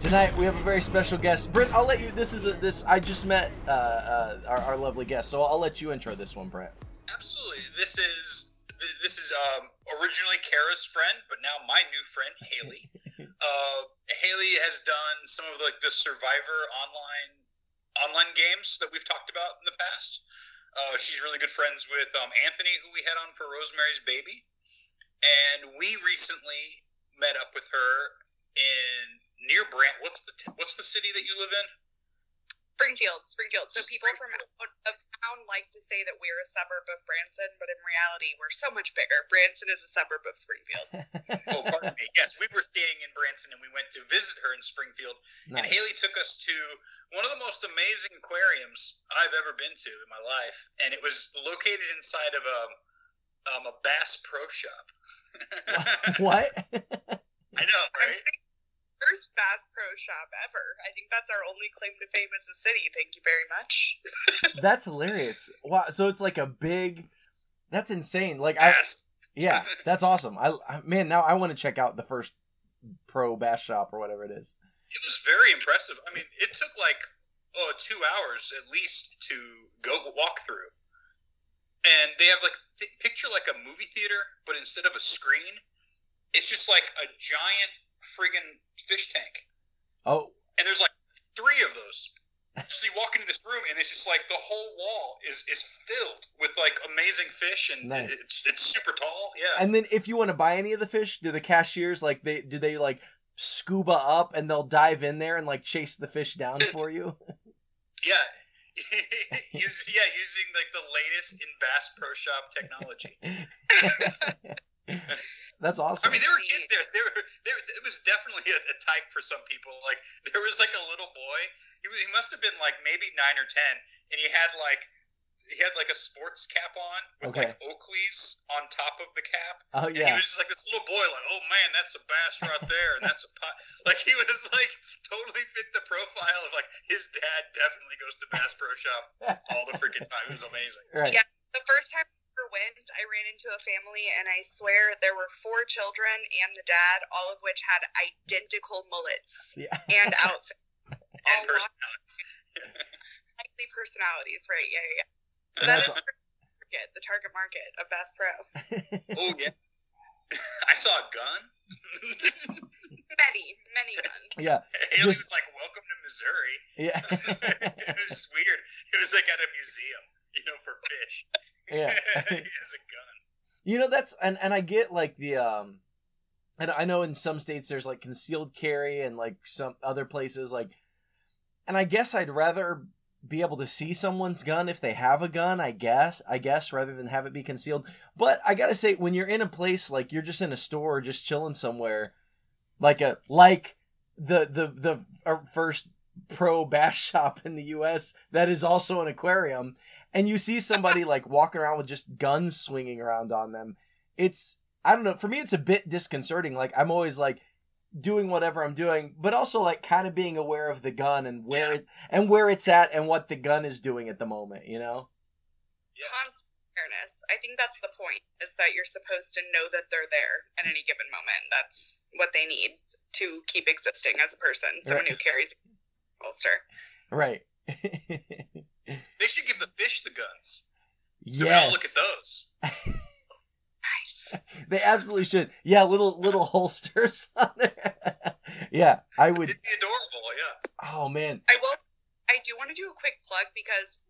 Tonight we have a very special guest. Brent, I'll let you. This is a, this. I just met uh, uh, our, our lovely guest, so I'll let you intro this one, Brent. Absolutely. This is this is um, originally Kara's friend, but now my new friend Haley. uh, Haley has done some of like the Survivor online online games that we've talked about in the past. Uh, she's really good friends with um, Anthony, who we had on for Rosemary's Baby, and we recently met up with her in near Brant. What's the t- what's the city that you live in? Springfield, Springfield. So people from Springfield. out of town like to say that we're a suburb of Branson, but in reality, we're so much bigger. Branson is a suburb of Springfield. Oh, pardon me. Yes, we were staying in Branson and we went to visit her in Springfield. And Haley took us to one of the most amazing aquariums I've ever been to in my life. And it was located inside of a, um, a Bass Pro Shop. what? I know, I'm right? Pretty- First Bass Pro Shop ever. I think that's our only claim to fame as a city. Thank you very much. That's hilarious. Wow. So it's like a big. That's insane. Like I. Yeah, that's awesome. I, I man, now I want to check out the first pro bass shop or whatever it is. It was very impressive. I mean, it took like oh two hours at least to go walk through, and they have like th- picture like a movie theater, but instead of a screen, it's just like a giant friggin' fish tank, Oh, and there's like three of those. So you walk into this room, and it's just like the whole wall is is filled with like amazing fish, and Nice. it's it's super tall. Yeah, and then if you want to buy any of the fish, do the cashiers like they do they like scuba up and they'll dive in there and like chase the fish down for you? yeah. Use, yeah, using like the latest in Bass Pro Shop technology. That's awesome. I mean, there were kids there. There, were, there it was definitely a, a type for some people. Like there was like a little boy. He, was- he must have been like maybe nine or ten, and he had like he had like a sports cap on with Okay. like Oakleys on top of the cap. oh And he was just like this little boy, like, oh man, that's a bass right there, and that's a pot. Like he was like totally fit the profile of like his dad definitely goes to Bass Pro Shop all the freaking time. It was amazing. Right. Yeah. The first time I ever went, I ran into a family, and I swear there were four children and the dad, all of which had identical mullets Yeah. and outfits. And personalities. likely personalities, right? Yeah, yeah. yeah. So that that's- is the target, the target market of Bass Pro. Oh yeah. I saw a gun. Many, many guns. Yeah. Haley Just- was like, "Welcome to Missouri." Yeah. it was weird. It was like at a museum, you know, for fish. Yeah. he has a gun. You know that's and and I get like the um and I know in some states there's like concealed carry and like some other places like and I guess I'd rather be able to see someone's gun if they have a gun, I guess, I guess rather than have it be concealed. But I got to say when you're in a place like you're just in a store or just chilling somewhere like a like the the the uh, first pro bass shop in the US that is also an aquarium and you see somebody like walking around with just guns swinging around on them it's i don't know for me it's a bit disconcerting like i'm always like doing whatever I'm doing, but also like kind of being aware of the gun and where it and where it's at and what the gun is doing at the moment, you know? Yeah. Constant awareness. I think that's the point, is that you're supposed to know that they're there at any given moment. That's what they need to keep existing as a person. Someone who carries a holster. Right. They should give the fish the guns. So we all look at those. Nice. They absolutely should. Yeah, little little holsters on there. yeah, I would It'd be adorable, yeah. Oh man. I will. I do want to do a quick plug because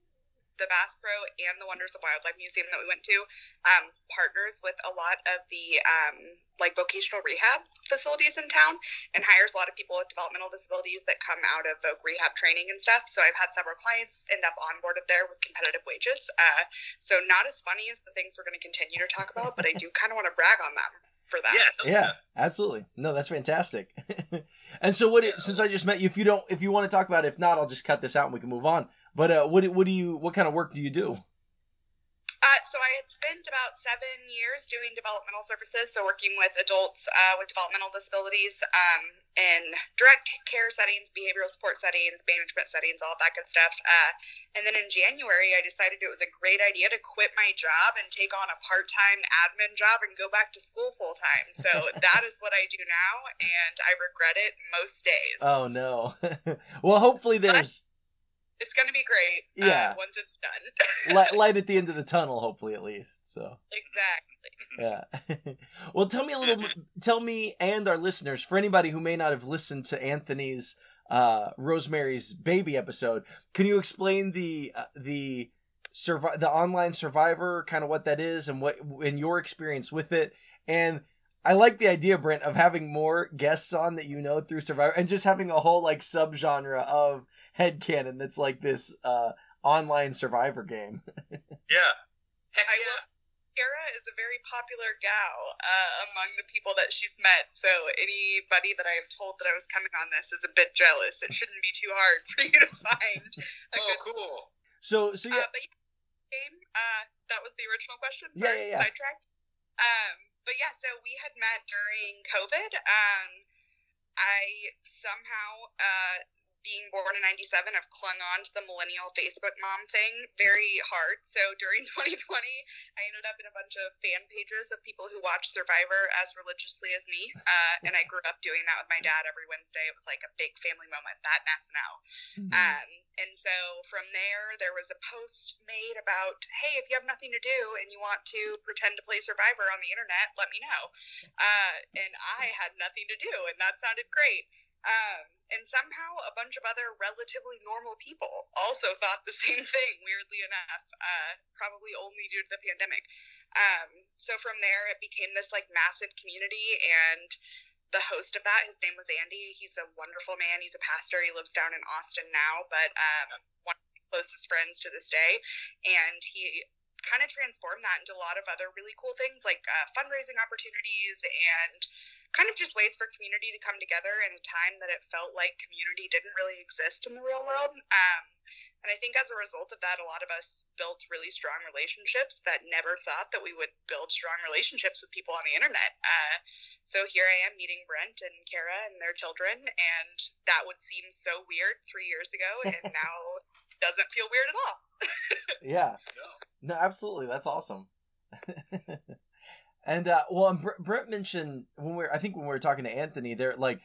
the Bass Pro and the Wonders of Wildlife Museum that we went to um, partners with a lot of the um, like vocational rehab facilities in town and hires a lot of people with developmental disabilities that come out of voc rehab training and stuff. So I've had several clients end up onboarded there with competitive wages. Uh, so not as funny as the things we're going to continue to talk about, but I do kind of want to brag on them for that. Yeah. Yeah, absolutely. No, that's fantastic. and so what since I just met you, if you don't if you want to talk about it, if not, I'll just cut this out and we can move on. But uh what do- what do you what kind of work do you do? Uh, so I had spent about seven years doing developmental services, so working with adults uh, with developmental disabilities um, in direct care settings, behavioral support settings, management settings, all that good stuff. Uh, and then in January, I decided it was a great idea to quit my job and take on a part-time admin job and go back to school full-time. So that is what I do now, and I regret it most days. Oh no. well, hopefully there's It's going to be great Yeah. uh, once it's done. light, light at the end of the tunnel hopefully at least. So exactly. yeah. well, tell me a little. Tell me and our listeners, for anybody who may not have listened to Anthony's uh, Rosemary's Baby episode, can you explain the uh, the survi- the online survivor, kind of what that is, and what in your experience with it, and I like the idea, Brent, of having more guests on that you know through Survivor, and just having a whole like subgenre of Head Cannon that's like this uh, online Survivor game. Yeah. Heck I yeah. will- Kara is a very popular gal uh, among the people that she's met. So anybody that I have told that I was coming on this is a bit jealous. It shouldn't be too hard for you to find. A Oh, good, cool. So, so yeah, Uh, but yeah, game. Uh, that was the original question. Yeah, Sorry, yeah, yeah. sidetracked. Um, but yeah, so we had met during COVID. Um, I somehow, uh, being born in 97, i've clung on to the millennial Facebook mom thing very hard. So during 2020, I ended up in a bunch of fan pages of people who watch Survivor as religiously as me. Uh, and I grew up doing that with my dad every Wednesday. It was like a big family moment, that and SNL. Um, and so from there, there was a post made about, hey, if you have nothing to do and you want to pretend to play Survivor on the internet, let me know. Uh, and I had nothing to do, and that sounded great. Um, and somehow a bunch of other relatively normal people also thought the same thing, weirdly enough, uh, probably only due to the pandemic. Um, so from there, it became this like massive community, and the host of that, his name was Andy. He's a wonderful man. He's a pastor. He lives down in Austin now, but um, one of my closest friends to this day. And he kind of transformed that into a lot of other really cool things like uh, fundraising opportunities and kind of just ways for community to come together in a time that it felt like community didn't really exist in the real world. Um, and I think as a result of that, a lot of us built really strong relationships that never thought that we would build strong relationships with people on the internet. Uh, so here I am meeting Brent and Kara and their children, and that would seem so weird three years ago, and now doesn't feel weird at all. yeah. No. No, absolutely. That's awesome. and uh, well, Br- Brent mentioned when we are I think when we were talking to Anthony, they're like,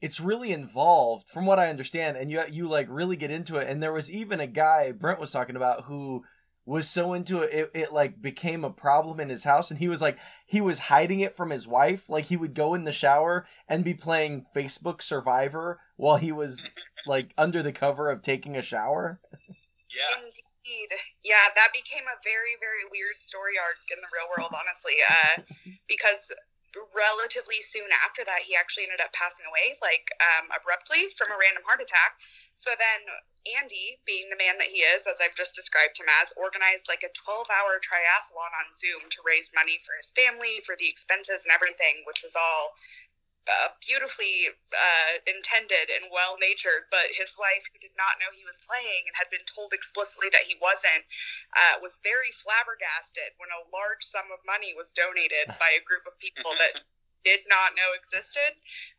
it's really involved, from what I understand, and you you like really get into it. And there was even a guy Brent was talking about who was so into it, it, it like became a problem in his house, and he was like he was hiding it from his wife. Like he would go in the shower and be playing Facebook Survivor while he was like under the cover of taking a shower. Yeah. Indeed. Yeah, that became a very, very weird story arc in the real world, honestly. Uh, because relatively soon after that, he actually ended up passing away, like um, abruptly from a random heart attack. So then Andy, being the man that he is, as I've just described him as, organized like a 12 hour triathlon on Zoom to raise money for his family, for the expenses and everything, which was all uh, beautifully uh, intended and well natured, but his wife, who did not know he was playing and had been told explicitly that he wasn't, uh, was very flabbergasted when a large sum of money was donated by a group of people that did not know existed.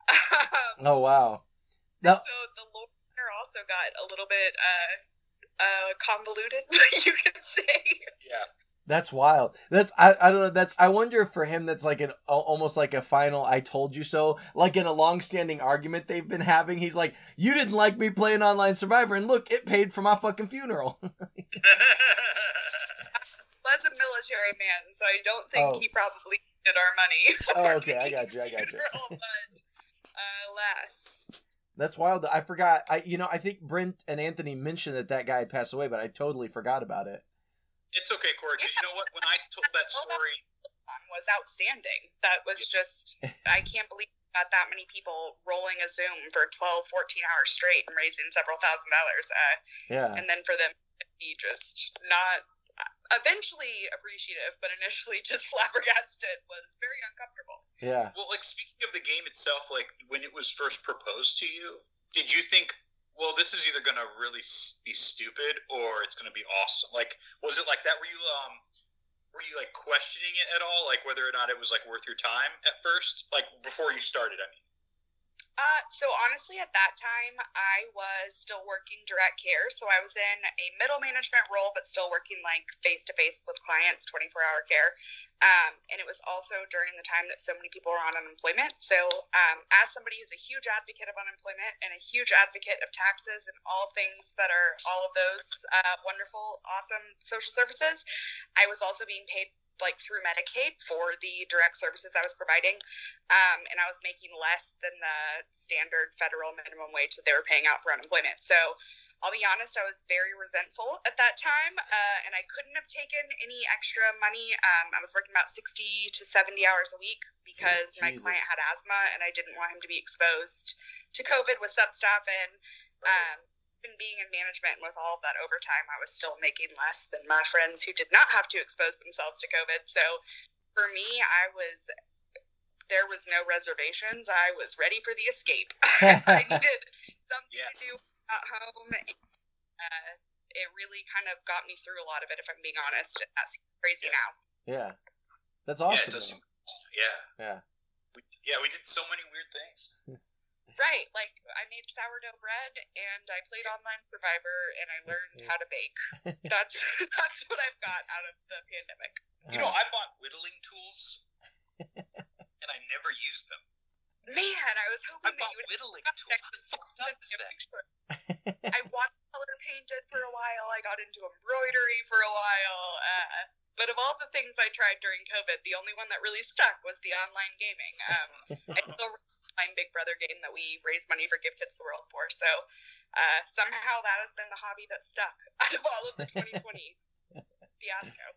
Um, Oh wow. Now, so the lore also got a little bit uh, uh, convoluted, you could say. Yeah. That's wild. That's I, I don't know. That's I wonder for him that's like an almost like a final "I told you so." Like in a long-standing argument they've been having, he's like, "You didn't like me playing online Survivor, and look, it paid for my fucking funeral." Was a military man, so I don't think Oh. he probably needed our money. oh, okay, I got you. I got you. funeral, But uh, alas, That's wild. I forgot. I you know I think Brent and Anthony mentioned that that guy had passed away, but I totally forgot about it. It's okay, Corey, because you know what? When I told that story, was outstanding. That was just, I can't believe we got that many people rolling a Zoom for 12, 14 hours straight and raising several thousand dollars. Uh, Yeah. and then for them to be just not eventually appreciative, but initially just flabbergasted was very uncomfortable. Yeah. well, like speaking of the game itself, like when it was first proposed to you, did you think, well, this is either going to really be stupid or it's going to be awesome? Like, was it like that? Were you um, were you like questioning it at all, like whether or not it was like worth your time at first, like before you started? I mean, Uh, so honestly, at that time, I was still working direct care. So I was in a middle management role, but still working like face to face with clients, 24 hour care. Um, and it was also during the time that so many people were on unemployment. So, um, as somebody who's a huge advocate of unemployment and a huge advocate of taxes and all things that are all of those uh, wonderful, awesome social services, I was also being paid like through Medicaid for the direct services I was providing um, and I was making less than the standard federal minimum wage that they were paying out for unemployment. So I'll be honest, I was very resentful at that time, uh, and I couldn't have taken any extra money. Um, I was working about 60 to 70 hours a week because my client had asthma, and I didn't want him to be exposed to COVID with substaff. And um, and being in management with all of that overtime, I was still making less than my friends who did not have to expose themselves to COVID. So for me, I was there was no reservations. I was ready for the escape. I needed something Yeah. to do at home. And, uh, it really kind of got me through a lot of it, if I'm being honest. And That's crazy Yeah. now. Yeah. That's yeah, awesome. it does. Yeah, yeah. we, yeah, we did so many weird things. Right. Like, I made sourdough bread and I played online Survivor and I learned how to bake. That's that's what I've got out of the pandemic. You know, I bought whittling tools, and I never used them. Man, I was I hoping that bought you would whittling tools. How fucked up is that? I watercolor painted for a while. I got into embroidery for a while. Uh, but of all the things I tried during COVID, the only one that really stuck was the online gaming. Um, I still online Big Brother game that we raise money for Give Kids the World for. So uh, somehow that has been the hobby that stuck out of all of the 2020 fiasco.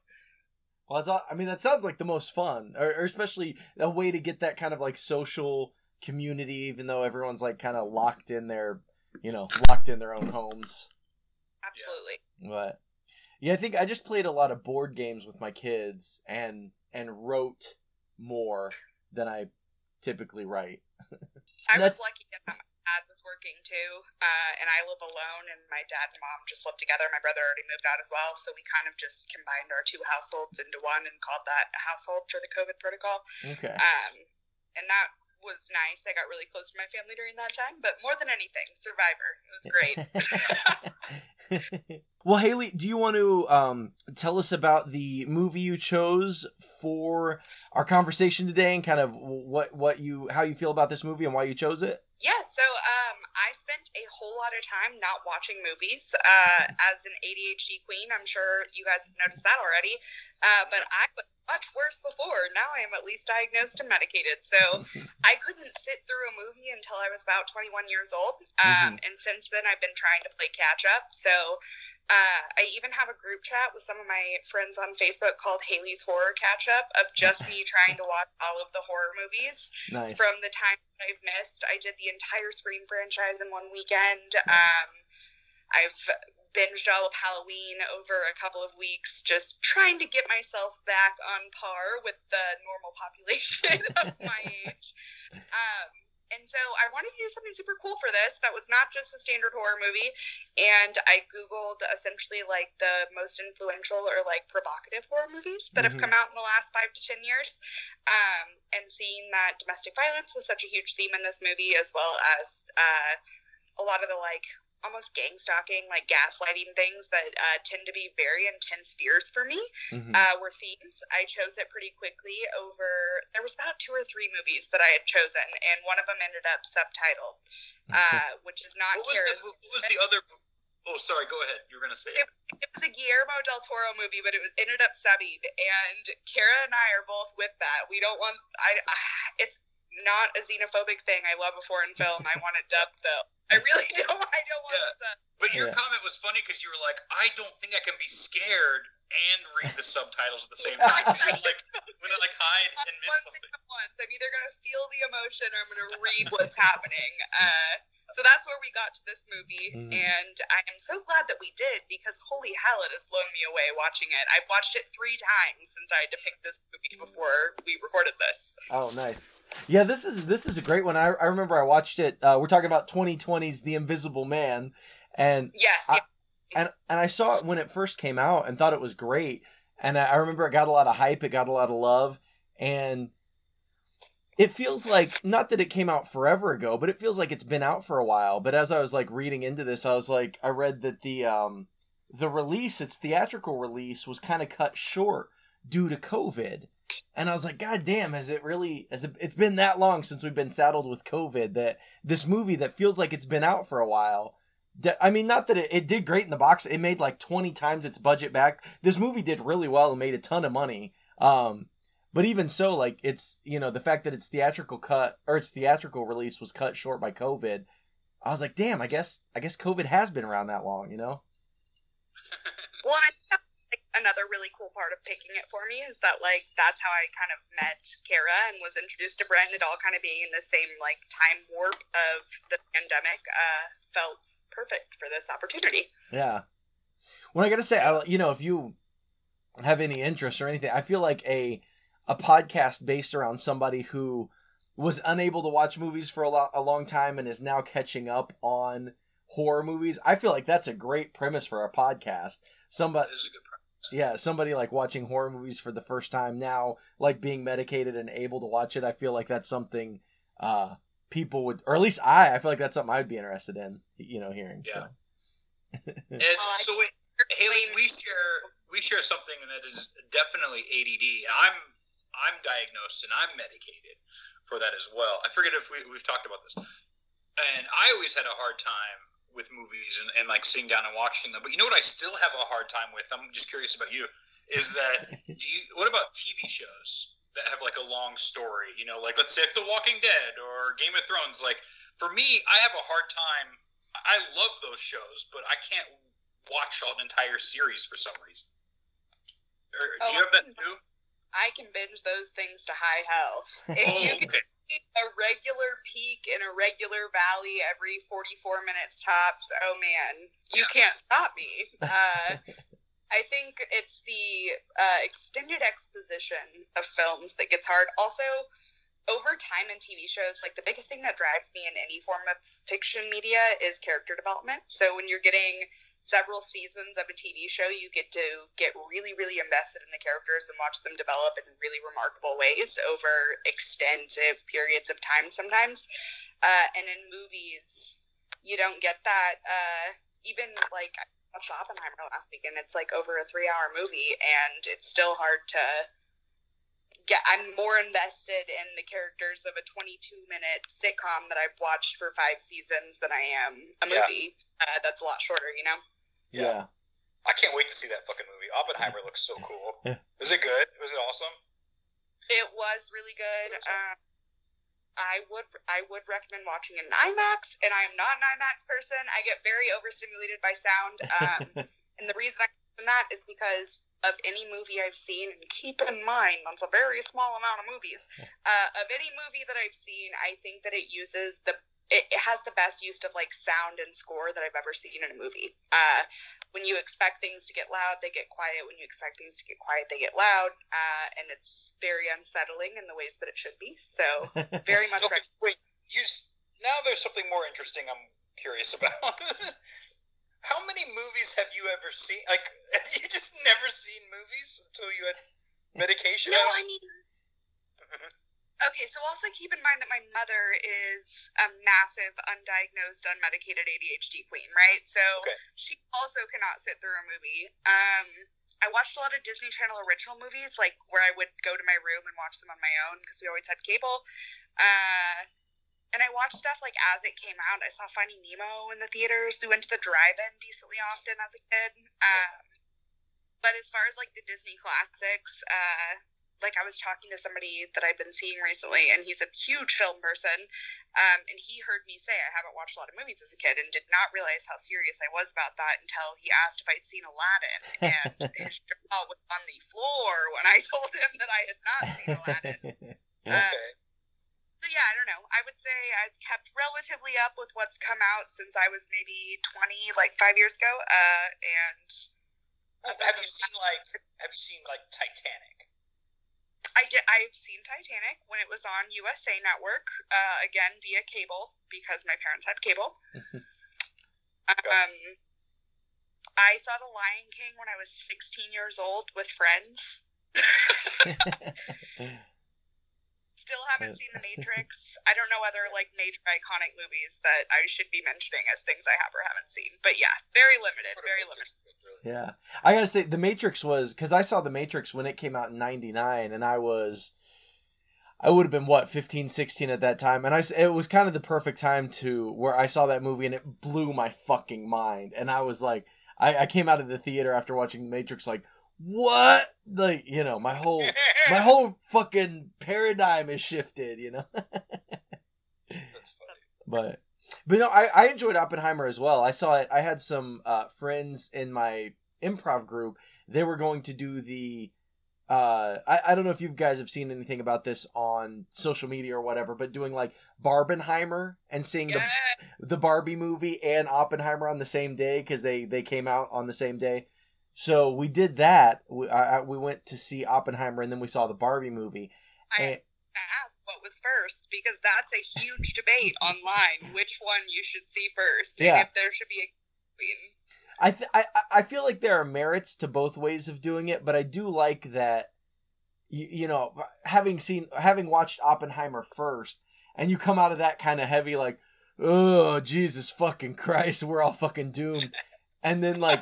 Well, that's all, I mean, that sounds like the most fun, or, or especially a way to get that kind of like social community, even though everyone's like kind of locked in their, you know, locked in their own homes. Absolutely. But yeah, I think I just played a lot of board games with my kids and and wrote more than I typically write. I was lucky that my dad was working too, uh, and I live alone, and my dad and mom just live together. My brother already moved out as well, so we kind of just combined our two households into one and called that a household for the COVID protocol. Okay. Um, and that was nice. I got really close to my family during that time, but more than anything, Survivor. It was great. well, Haley, do you want to um, tell us about the movie you chose for our conversation today, and kind of what what you how you feel about this movie and why you chose it? Yeah, so um, I spent a whole lot of time not watching movies. Uh, as an ADHD queen, I'm sure you guys have noticed that already. Uh, but I was much worse before. Now I am at least diagnosed and medicated. So I couldn't sit through a movie until I was about 21 years old. Um, And since then, I've been trying to play catch up. So uh, I even have a group chat with some of my friends on Facebook called Haley's Horror Catch Up of just me trying to watch all of the horror movies Nice. from the time that I've missed. I did the entire Scream franchise in one weekend. Um, I've binged all of Halloween over a couple of weeks, just trying to get myself back on par with the normal population of my age. Um, and so I wanted to do something super cool for this that was not just a standard horror movie. And I Googled essentially like the most influential or like provocative horror movies that Mhm. have come out in the last five to 10 years. Um, and seeing that domestic violence was such a huge theme in this movie, as well as uh, a lot of the like almost gang stalking, like gaslighting things that uh, tend to be very intense fears for me Mhm. uh, were themes. I chose it pretty quickly over. There was about two or three movies that I had chosen, and one of them ended up subtitled, uh, which is not. What was the what was the other? Oh, sorry. Go ahead. You were gonna say. It. It was a Guillermo del Toro movie, but it was, ended up subbed. And Kara and I are both with that. We don't want. I. I it's not a xenophobic thing. I love a foreign film. I want it dubbed though. I really don't. I don't want Yeah. it subbed. But your Yeah. comment was funny because you were like, I don't think I can be scared and read the subtitles at the same time. I'm gonna I'm like hide and miss something. at once. I'm either gonna feel the emotion or I'm gonna read what's happening. Uh, so that's where we got to this movie, Mhm. and I am so glad that we did because holy hell, it has blown me away watching it. I've watched it three times since I had to pick this movie before we recorded this. Oh, nice. Yeah, this is this is a great one. I, I remember I watched it. Uh, we're talking about 2020's The Invisible Man, and Yes, I- yeah. and and I saw it when it first came out and thought it was great. And I, I remember it got a lot of hype, it got a lot of love, and it feels like not that it came out forever ago, but it feels like it's been out for a while. But as I was like reading into this, I was like, I read that the um the release, its theatrical release, was kind of cut short due to COVID. And I was like, God damn, has it really? Has it, it's been that long since we've been saddled with COVID that this movie that feels like it's been out for a while I mean, not that it, it did great in the box. It made like 20 times its budget back. This movie did really well and made a ton of money. Um, but even so, like it's you know the fact that its theatrical cut or its theatrical release was cut short by COVID. I was like, damn. I guess I guess COVID has been around that long. You know? Well, I think like, another really cool part of picking it for me is that like that's how I kind of met Kara and was introduced to Brent. It all kind of being in the same like time warp of the pandemic uh, felt perfect for this opportunity. Yeah. Well, I gotta say, I, you know, if you have any interest or anything, I feel like a a podcast based around somebody who was unable to watch movies for a, lo- a long time and is now catching up on horror movies. I feel like that's a great premise for a podcast. Somebody, That is a good premise. yeah, somebody like watching horror movies for the first time now, like being medicated and able to watch it. I feel like that's something uh people would, or at least I, I feel like that's something I'd be interested in, you know, hearing. Yeah. So. And so wait, Haley, we share we share something that is definitely ADD. I'm I'm diagnosed and I'm medicated for that as well. I forget if we, we've talked about this. And I always had a hard time with movies and, and like sitting down and watching them. But you know what I still have a hard time with? I'm just curious about you. Is that do you what about TV shows that have like a long story? You know, like let's say if The Walking Dead or Game of Thrones, like for me, I have a hard time I love those shows, but I can't watch an entire series for some reason. Or, do you Oh, have that too? I can binge those things to high hell. If Oh, you can see a regular peak and a regular valley every 44 minutes tops, oh man, you can't stop me. Uh, I think it's the uh, extended exposition of films that gets hard. Also, over time in TV shows, like the biggest thing that drives me in any form of fiction media is character development. So when you're getting several seasons of a TV show, you get to get really, really invested in the characters and watch them develop in really remarkable ways over extensive periods of time sometimes. Uh, and in movies, you don't get that. Uh, even like I watched Oppenheimer last weekend, it's like over a three hour movie, and it's still hard to get. I'm more invested in the characters of a 22 minute sitcom that I've watched for five seasons than I am a Yeah. movie uh, that's a lot shorter, you know? yeah. I can't wait to see that fucking movie. Oppenheimer looks so cool. Yeah. Was it good? Was it awesome? It was really good. Awesome. Um, I would I would recommend watching it in IMAX, and I am not an IMAX person. I get very overstimulated by sound, um, and the reason I mention that is because of any movie I've seen, and keep in mind that's a very small amount of movies. Uh, of any movie that I've seen, I think that it uses the it, it has the best use of like sound and score that I've ever seen in a movie. Uh, when you expect things to get loud, they get quiet. When you expect things to get quiet, they get loud. Uh, and it's very unsettling in the ways that it should be. So very much. Okay, wait. you now there's something more interesting. I'm curious about. How many movies have you ever seen? Like, have you just never seen movies until you had medication? No, I mean. Okay, so also keep in mind that my mother is a massive undiagnosed, unmedicated ADHD queen, right? So Okay. she also cannot sit through a movie. Um, I watched a lot of Disney Channel original movies, like where I would go to my room and watch them on my own because we always had cable. Uh, and I watched stuff like as it came out. I saw Finding Nemo in the theaters. We went to the drive-in decently often as a kid. Um, but as far as like the Disney classics, uh, like I was talking to somebody that I've been seeing recently, and he's a huge film person, um, and he heard me say I haven't watched a lot of movies as a kid, and did not realize how serious I was about that until he asked if I'd seen Aladdin, and his jaw was on the floor when I told him that I had not seen Aladdin. Uh, Okay. So yeah, I don't know. I would say I've kept relatively up with what's come out since I was maybe twenty, like five years ago. Uh, and have you seen like Have you seen like Titanic? I did. I've seen Titanic when it was on USA Network, uh, again via cable because my parents had cable. um, I saw The Lion King when I was 16 years old with friends. Still haven't uh, seen The Matrix. I don't know other like major iconic movies that I should be mentioning as things I have or haven't seen. But yeah, very limited. Very limited. Yeah, I gotta say, The Matrix was because I saw The Matrix when it came out in '99, and I was, I would have been what 15, 16 at that time, and I it was kind of the perfect time to where I saw that movie and it blew my fucking mind, and I was like, I, I came out of the theater after watching The Matrix like, what? Like you know, my whole my whole fucking paradigm is shifted, you know. That's funny. but but no, I, I enjoyed Oppenheimer as well. I saw it. I had some uh, friends in my improv group. They were going to do the. Uh, I, I don't know if you guys have seen anything about this on social media or whatever, but doing like Barbenheimer and seeing Yeah. the the Barbie movie and Oppenheimer on the same day because they they came out on the same day. So we did that. We, I, we went to see Oppenheimer and then we saw the Barbie movie. I And, ask what was first because that's a huge debate online which one you should see first Yeah. and if there should be a queen. I, th- I I feel like there are merits to both ways of doing it, but I do like that. You, you know, having seen having watched Oppenheimer first, and you come out of that kind of heavy, like, oh Jesus fucking Christ, we're all fucking doomed, and then like,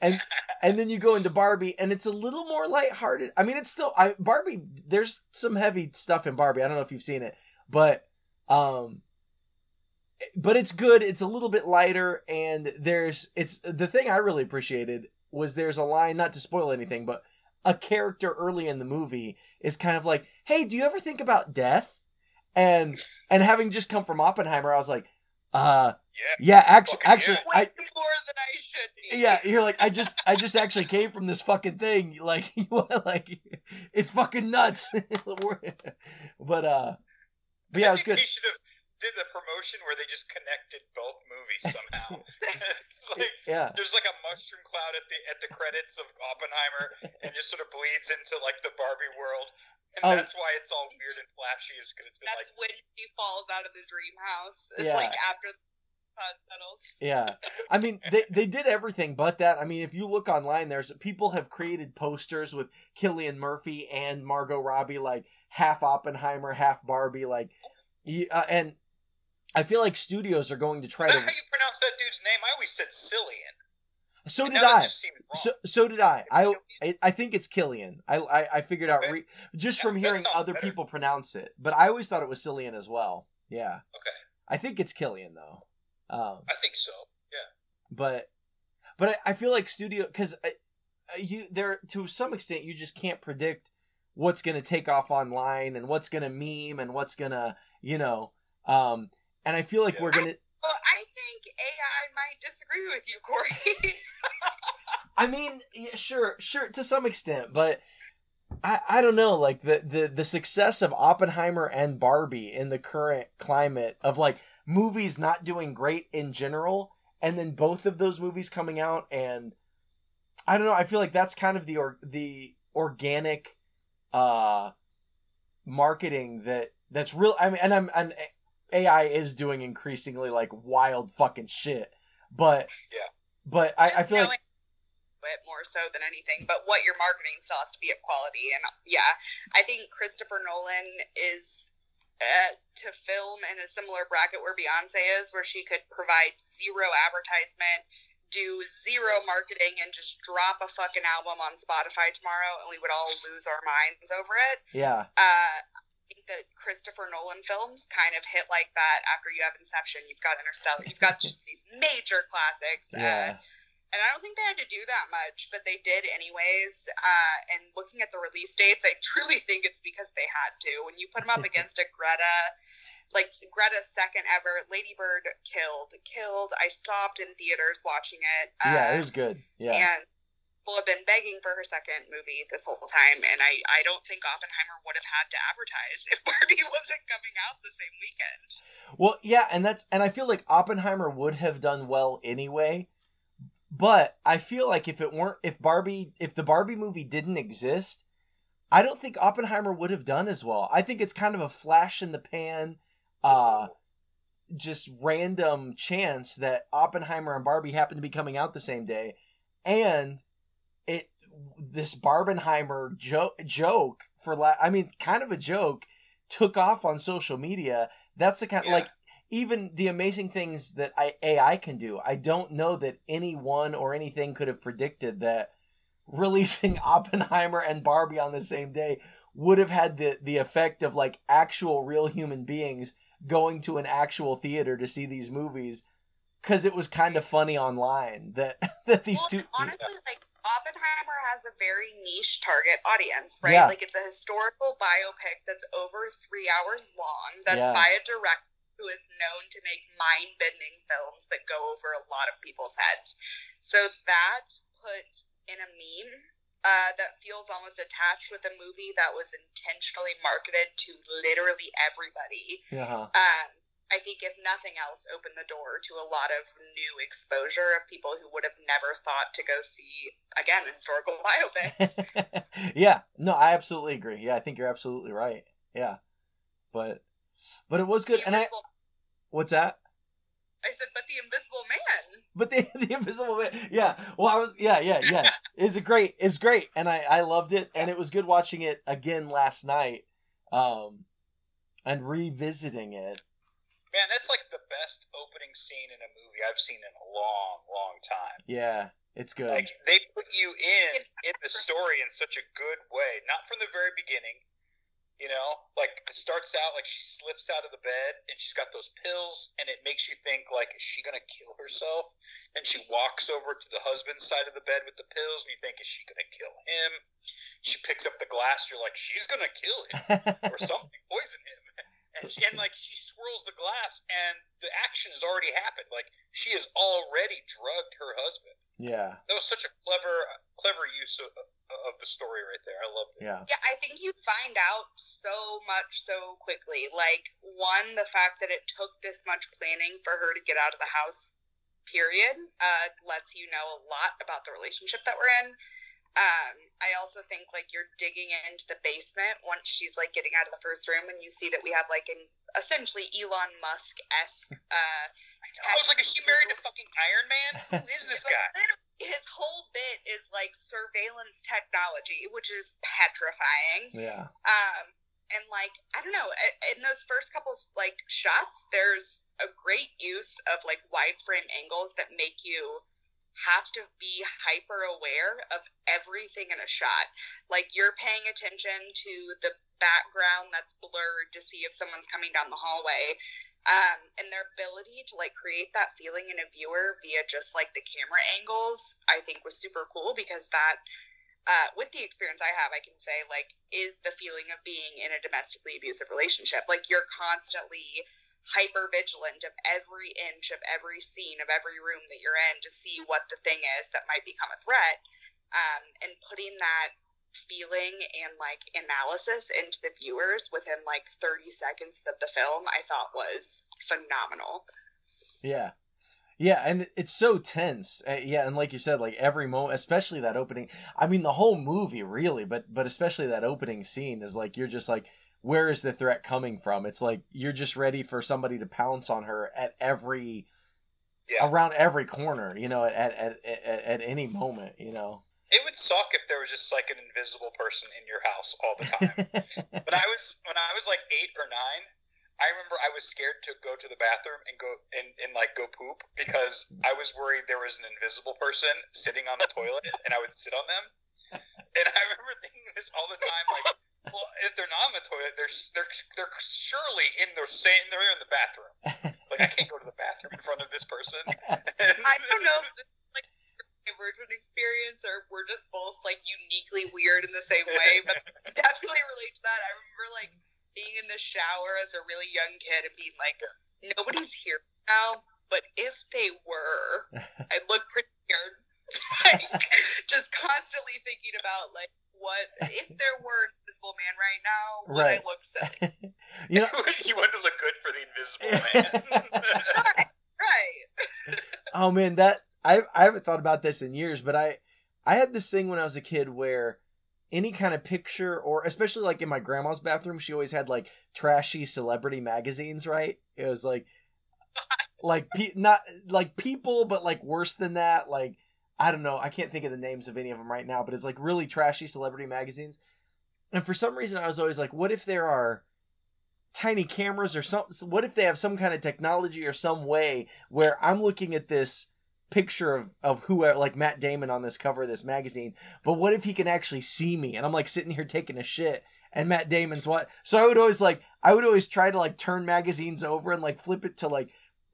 and and then you go into Barbie, and it's a little more lighthearted. I mean, it's still I Barbie. There's some heavy stuff in Barbie. I don't know if you've seen it, but um, but it's good. It's a little bit lighter, and there's it's the thing I really appreciated was there's a line not to spoil anything, but a character early in the movie is kind of like, "Hey, do you ever think about death?" And and having just come from Oppenheimer, I was like, "Uh, Yeah. yeah, actually, actually, yeah. I." More than I should be. Yeah, you're like I just I just actually came from this fucking thing. Like like it's fucking nuts. but uh but yeah, I it's good. They should have did the promotion where they just connected both movies somehow. Like, Yeah. there's like a mushroom cloud at the at the credits of Oppenheimer, and just sort of bleeds into like the Barbie world, and Oh. that's why it's all weird and flashy, is because it's been That's like when she falls out of the dream house. It's Yeah. like after the pod settles. Yeah. I mean, they they did everything but that. I mean, if you look online, there's people have created posters with Killian Murphy and Margot Robbie, like half Oppenheimer, half Barbie, like, uh, and I feel like studios are going to try is that how to. you pronounce that dude's name? I always said Cillian. So did I. just seems wrong. So so did I. It's I I, I think it's Killian. I I, I figured out re- just Yeah, from hearing other better. people pronounce it, but I always thought it was Cillian as well. Yeah. Okay. I think it's Killian though. Um, I think so. Yeah. but but I, I feel like studio because you there to some extent you just can't predict what's going to take off online and what's going to meme and what's going to you know um and i feel like Yeah. we're going to Well, I think AI might disagree with you, Corey. i mean yeah, sure sure to some extent but I, I don't know like the, the the success of oppenheimer and barbie in the current climate of like movies not doing great in general and then both of those movies coming out and i don't know i feel like that's kind of the or, the organic uh marketing that that's real i mean and i'm and AI is doing increasingly like wild fucking shit. But Yeah. but I, I Just feel like knowing it more so than anything, but what you're marketing still has to be of quality. And yeah, I think Christopher Nolan is uh, to film in a similar bracket where Beyonce is, where she could provide zero advertisement, do zero marketing, and just drop a fucking album on Spotify tomorrow, and we would all lose our minds over it. yeah, Uh, I think that Christopher Nolan films kind of hit like that after you have Inception, you've got Interstellar, you've got just these major classics. Uh, yeah, and I don't think they had to do that much, but they did anyways. Uh, and looking at the release dates, I truly think it's because they had to. When you put them up against a Greta, like Greta's second ever, Lady Bird killed, killed. I sobbed in theaters watching it. Uh, yeah. It was good. Yeah, And people have been begging for her second movie this whole time, and I, I don't think Oppenheimer would have had to advertise if Barbie wasn't coming out the same weekend. Well, yeah, and that's and I feel like Oppenheimer would have done well anyway. But I feel like if it weren't if Barbie if the Barbie movie didn't exist, I don't think Oppenheimer would have done as well. I think it's kind of a flash in the pan uh just random chance that Oppenheimer and Barbie happened to be coming out the same day and it this Barbenheimer joke joke for la- I mean kind of a joke took off on social media. That's the kind Yeah. like even the amazing things that I, AI can do. I don't know that anyone or anything could have predicted that releasing Oppenheimer and Barbie on the same day would have had the the effect of like actual real human beings going to an actual theater to see these movies because it was kind of funny online that that these well, two honestly, like Oppenheimer has a very niche target audience, right? Yeah. Like it's a historical biopic that's over three hours long. That's Yeah. by a director who is known to make mind-bending films that go over a lot of people's heads. So that put in a meme uh, that feels almost attached with a movie that was intentionally marketed to literally everybody uh-huh. um, I think if nothing else, opened the door to a lot of new exposure of people who would have never thought to go see again historical biopic. yeah, no, I absolutely agree. Yeah, I think you're absolutely right. Yeah, but but it was good. The And I what's that? I said, but the Invisible Man. But the the Invisible Man. Yeah. Well, I was. Yeah. Yeah. Yes. It's a great. It's great, and I I loved it, and it was good watching it again last night, um, and revisiting it. Man, that's like the best opening scene in a movie I've seen in a long, long time. Yeah, it's good. Like they put you in in the story in such a good way, not from the very beginning. You know, like it starts out like she slips out of the bed and she's got those pills, and it makes you think like, is she gonna kill herself? And she walks over to the husband's side of the bed with the pills, and you think, is she gonna kill him? She picks up the glass, you're like, she's gonna kill him or something, poison him. And, she, and like she swirls the glass, and the action has already happened. Like she has already drugged her husband. yeah. That was such a clever, clever use of, of the story right there. I loved it. Yeah. Yeah, I think you find out so much so quickly. Like, one, the fact that it took this much planning for her to get out of the house, period, uh, lets you know a lot about the relationship that we're in. Um, I also think like you're digging into the basement once she's like getting out of the first room, and you see that we have like an essentially Elon Musk esque. Uh, I was like, is she married to fucking Iron Man? Who is this guy? his whole bit is like surveillance technology, which is petrifying. Yeah. Um, and like I don't know, in those first couple like shots, there's a great use of like wide frame angles that make you have to be hyper aware of everything in a shot. Like you're paying attention to the background that's blurred to see if someone's coming down the hallway. Um, and their ability to like create that feeling in a viewer via just like the camera angles, I think was super cool because that uh, with the experience I have, I can say like is the feeling of being in a domestically abusive relationship. Like you're constantly hyper vigilant of every inch of every scene of every room that you're in to see what the thing is that might become a threat. Um, and putting that feeling and like analysis into the viewers within like 30 seconds of the film, I thought was phenomenal. Yeah. Yeah, and it's so tense. Uh, yeah, and like you said, like every moment, especially that opening. I mean, the whole movie, really, but but especially that opening scene is like you're just like, where is the threat coming from? It's like you're just ready for somebody to pounce on her at every Yeah. around every corner, you know, at at, at at any moment, you know. It would suck if there was just like an invisible person in your house all the time. when I was when I was like eight or nine, I remember I was scared to go to the bathroom and go and, and like go poop because I was worried there was an invisible person sitting on the toilet and I would sit on them. And I remember thinking this all the time, like, well, if they're not on the toilet, they're they're they're surely in the same they're in the bathroom. Like I can't go to the bathroom in front of this person. I don't know if this is like a virgin experience or we're just both like uniquely weird in the same way, but I definitely relate to that. I remember like being in the shower as a really young kid and being like, nobody's here now, but if they were, I'd look pretty weird. like, just constantly thinking about like what if there were an invisible man right now, would Right. I look silly? you know, you want to look good for the invisible man. right, right. oh man, that I I haven't thought about this in years, but I I had this thing when I was a kid where any kind of picture or especially like in my grandma's bathroom, she always had like trashy celebrity magazines, right? It was like like pe- not like people but like worse than that, like I don't know, I can't think of the names of any of them right now, but it's like really trashy celebrity magazines. And for some reason I was always like what if there are tiny cameras or some what if they have some kind of technology or some way where I'm looking at this picture of of who like Matt Damon on this cover of this magazine, but what if he can actually see me and I'm like sitting here taking a shit and Matt Damon's what? So I would always like I would always try to like turn magazines over and like flip it to like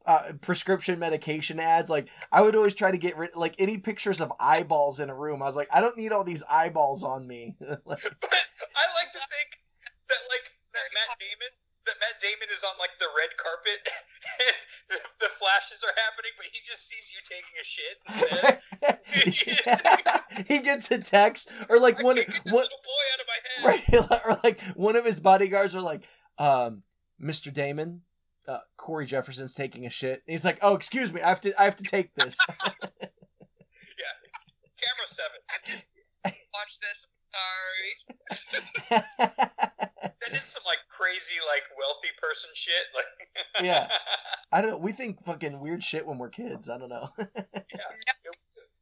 uh, prescription medication ads. Like I would always try to get rid like any pictures of eyeballs in a room. I was like I don't need all these eyeballs on me. Like, But I like to think that like that Matt Damon that Matt Damon is on like the red carpet the, the flashes are happening, but he just sees you taking a shit instead. he gets a text or like I one can't get this one little boy out of my head. right or like one of his bodyguards are like um mr damon uh, corey jefferson's taking a shit he's like oh excuse me i have to i have to take this yeah, Camera seven. I've just watched this. Sorry. That is some like crazy like wealthy person shit. Like Yeah. i don't know we think fucking weird shit when we're kids i don't know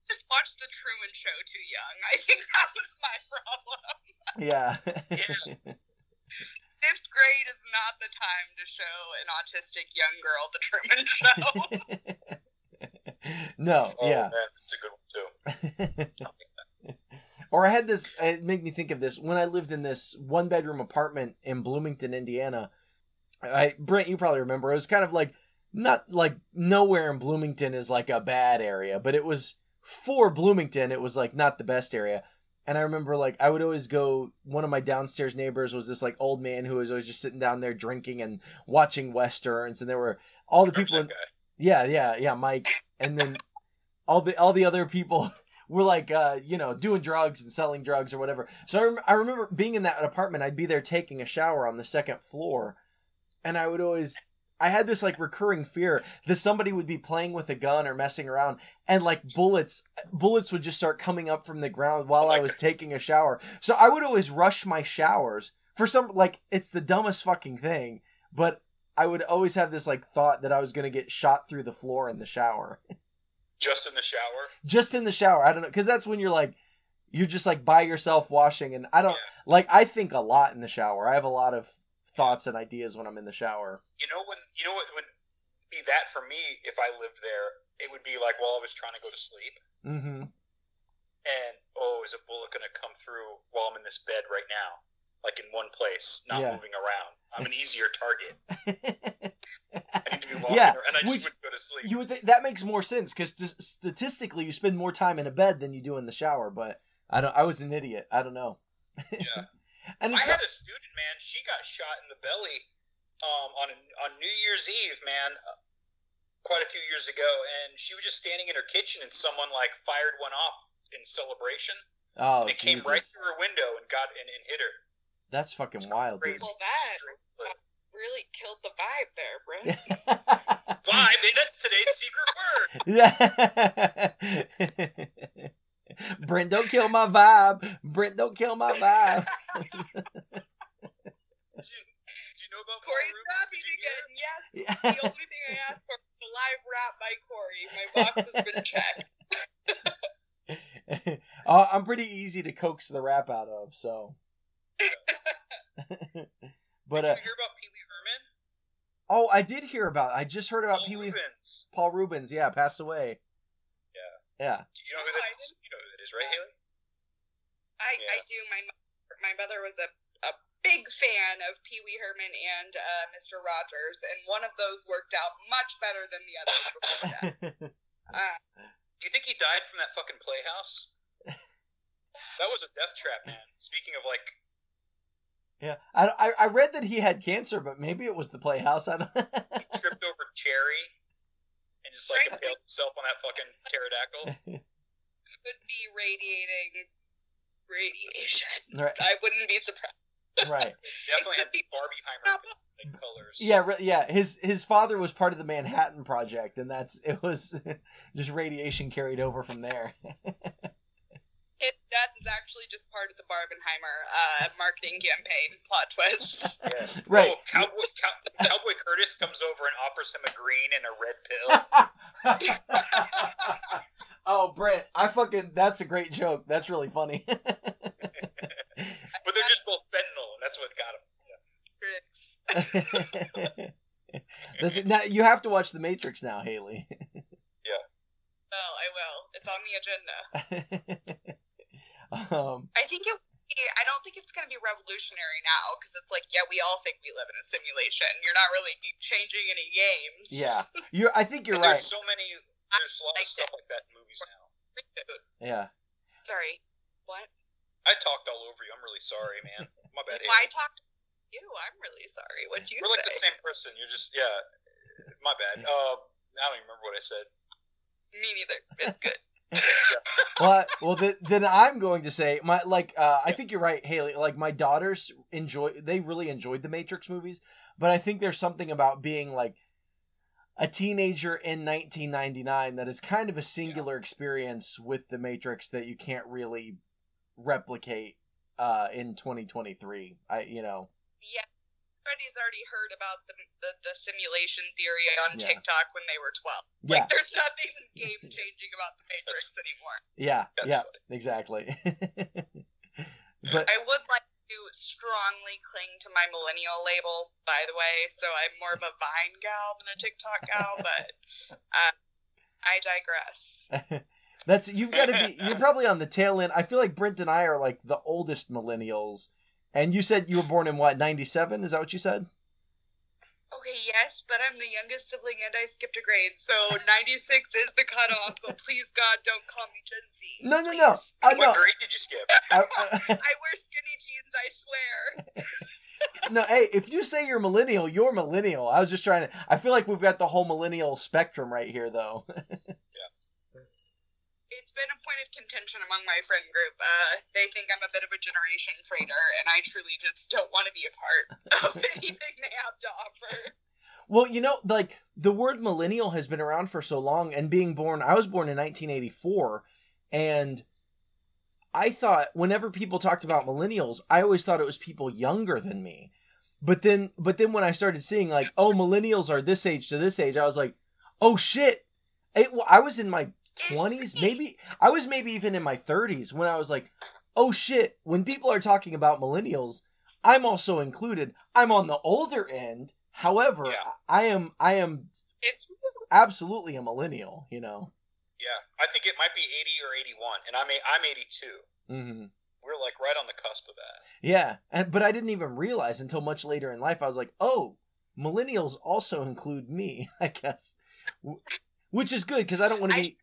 Just watched the Truman Show too young. I think that was my problem. yeah Fifth grade is not the time to show an autistic young girl the Truman Show. no oh yeah man, it's a good one too. or I had this. It made me think of this when I lived in this one bedroom apartment in Bloomington, Indiana. I Brent, you probably remember. It was kind of like not like nowhere in Bloomington is like a bad area, but it was for Bloomington. It was like not the best area. And I remember like I would always go. One of my downstairs neighbors was this like old man who was always just sitting down there drinking and watching westerns, and there were all the people. In, yeah, yeah, yeah, Mike, and then all the all the other people were like, uh, you know, doing drugs and selling drugs or whatever. So I, rem- I remember being in that apartment. I'd be there taking a shower on the second floor, and I would always. I had this like recurring fear that somebody would be playing with a gun or messing around, and like bullets, bullets would just start coming up from the ground while I was taking a shower. So I would always rush my showers for some like it's the dumbest fucking thing, but I would always have this like thought that I was gonna get shot through the floor in the shower. Just in the shower. Just in the shower. I don't know. Cause that's when you're like, you're just like by yourself washing. And I don't, Yeah. like, I think a lot in the shower. I have a lot of thoughts and ideas when I'm in the shower. You know when you know what would be that for me if I lived there? It would be like while I was trying to go to sleep, Mm and oh, is a bullet gonna come through while I'm in this bed right now? Like in one place, not Yeah. moving around. I'm an easier target. I need to be walking Yeah, and I just which- wouldn't go to sleep. you would think that makes more sense because statistically you spend more time in a bed than you do in the shower. But I don't, I was an idiot. I don't know. Yeah. And I had a student, man. She got shot in the belly um, on on New Year's Eve, man, uh, quite a few years ago, and she was just standing in her kitchen, and someone like fired one off in celebration, oh, and it came right through her window and got and, and hit her. That's fucking wild, dude. Crazy. Well, that really killed the vibe there, bro. Vibe, that's today's secret word. yeah. Brent, don't kill my vibe. Brent, don't kill my vibe. Do you know about Paul Corey's Reubens? rapping Did again. Yes. The only thing I asked for was a live rap by Corey. My box has been checked. uh, I'm pretty easy to coax the rap out of, so. but Did uh, you hear about Pee Wee Herman? oh, I did hear about. I just heard about Paul Pee Wee Reubens. Paul Reubens. Yeah, passed away. Yeah. Yeah. You know who that I? You know who right, Haley? I, Yeah. I do. My my mother was a, a big fan of Pee Wee Herman and uh, Mr. Rogers, and one of those worked out much better than the others before that. Uh, Do you think he died from that fucking playhouse? That was a death trap, man. Speaking of like, yeah. I, I I read that he had cancer, but maybe it was the Playhouse. I don't. he tripped over Chairry and just like impaled himself on that fucking pterodactyl. could be radiating radiation. right. I wouldn't be surprised. Right. Definitely could had be- Barbenheimer like colors. Yeah, re- yeah. His his father was part of the Manhattan Project, and that's it was just radiation carried over from there. His death is actually just part of the Barbenheimer uh, marketing campaign plot twist. Yeah. Right. Oh, Cowboy, Cow- Cowboy Curtis comes over and offers him a green and a red pill. oh, Brent, I fucking that's a great joke. That's really funny. But they're just both fentanyl, and that's what got him. Tricks. That's now you have to watch The Matrix now, Haley. Yeah. Well, I will. It's on the agenda. Um, I think it. I don't think it's going to be revolutionary now because it's like, yeah, we all think we live in a simulation. You're not really changing any games. yeah, you. I think you're right. there's so many. There's a lot of stuff like that in movies now. Yeah. Sorry. What? I talked all over you. I'm really sorry, man. My bad. Why Haley. talk to you? I'm really sorry. What'd you say? We're like the same person. You're just yeah. My bad. Uh, I don't even remember what I said. Me neither. It's good. Well, well, then, then I'm going to say my like. Uh, I think you're right, Haley. Like my daughters enjoy. They really enjoyed the Matrix movies, but I think there's something about being like a teenager in 1999 that is kind of a singular experience with the Matrix that you can't really replicate uh, in 2023. I, you know, Yeah. Everybody's already heard about the, the, the simulation theory on Yeah. TikTok when they were 12. yeah, Like, there's nothing game changing about the Matrix anymore. yeah, That's yeah, funny. exactly. but I would like to strongly cling to my millennial label, by the way. So I'm more of a Vine gal than a TikTok gal, but uh, I digress. That's you've got to be. You're probably on the tail end. I feel like Brent and I are like the oldest millennials. And you said you were born in what? Ninety seven? Is that what you said? Okay, yes, but I'm the youngest sibling and I skipped a grade, so 96 is the cutoff. But please, God, don't call me Gen Z. No, no, no. please. I What know. grade did you skip? I, I, I wear skinny jeans, I swear. no, hey, if you say you're millennial, you're millennial. I was just trying to. I feel like we've got the whole millennial spectrum right here, though. Yeah. It's been a point of contention among my friend group. Uh, they think I'm a bit of a generation traitor, and I truly just don't want to be a part of anything they have to offer. Well, you know, like the word millennial has been around for so long, and being born, I was born in 1984, and I thought whenever people talked about millennials, I always thought it was people younger than me. But then, but then when I started seeing like, oh, millennials are this age to this age, I was like, oh shit! It, well, I was in my 20s, maybe I was maybe even in my 30s when I was like, oh shit! When people are talking about millennials, I'm also included. I'm on the older end. However, Yeah. I am I am It's absolutely a millennial, you know. Yeah, I think it might be 80 or 81, and I'm a, I'm 82. hmm We're like right on the cusp of that. Yeah, and but I didn't even realize until much later in life. I was like, oh, millennials also include me, I guess, which is good because I don't want to be.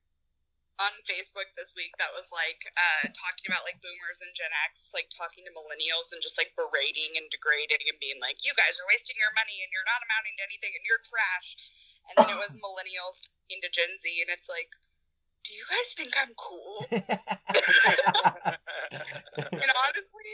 On Facebook this week that was like uh, talking about like boomers and Gen X, like talking to millennials and just like berating and degrading and being like, you guys are wasting your money and you're not amounting to anything and you're trash. And then it was millennials talking to Gen Z, and it's like, do you guys think I'm cool? And honestly,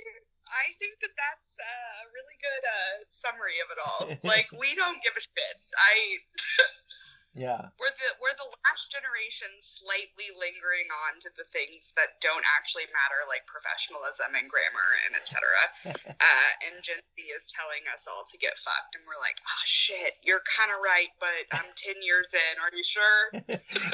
I think that that's a really good uh, summary of it all. Like, we don't give a shit. I Yeah. We're the we're the last generation slightly lingering on to the things that don't actually matter, like professionalism and grammar and etc. uh, and Gen Z is telling us all to get fucked, and we're like, oh shit, you're kind of right, but I'm ten years in. Are you sure?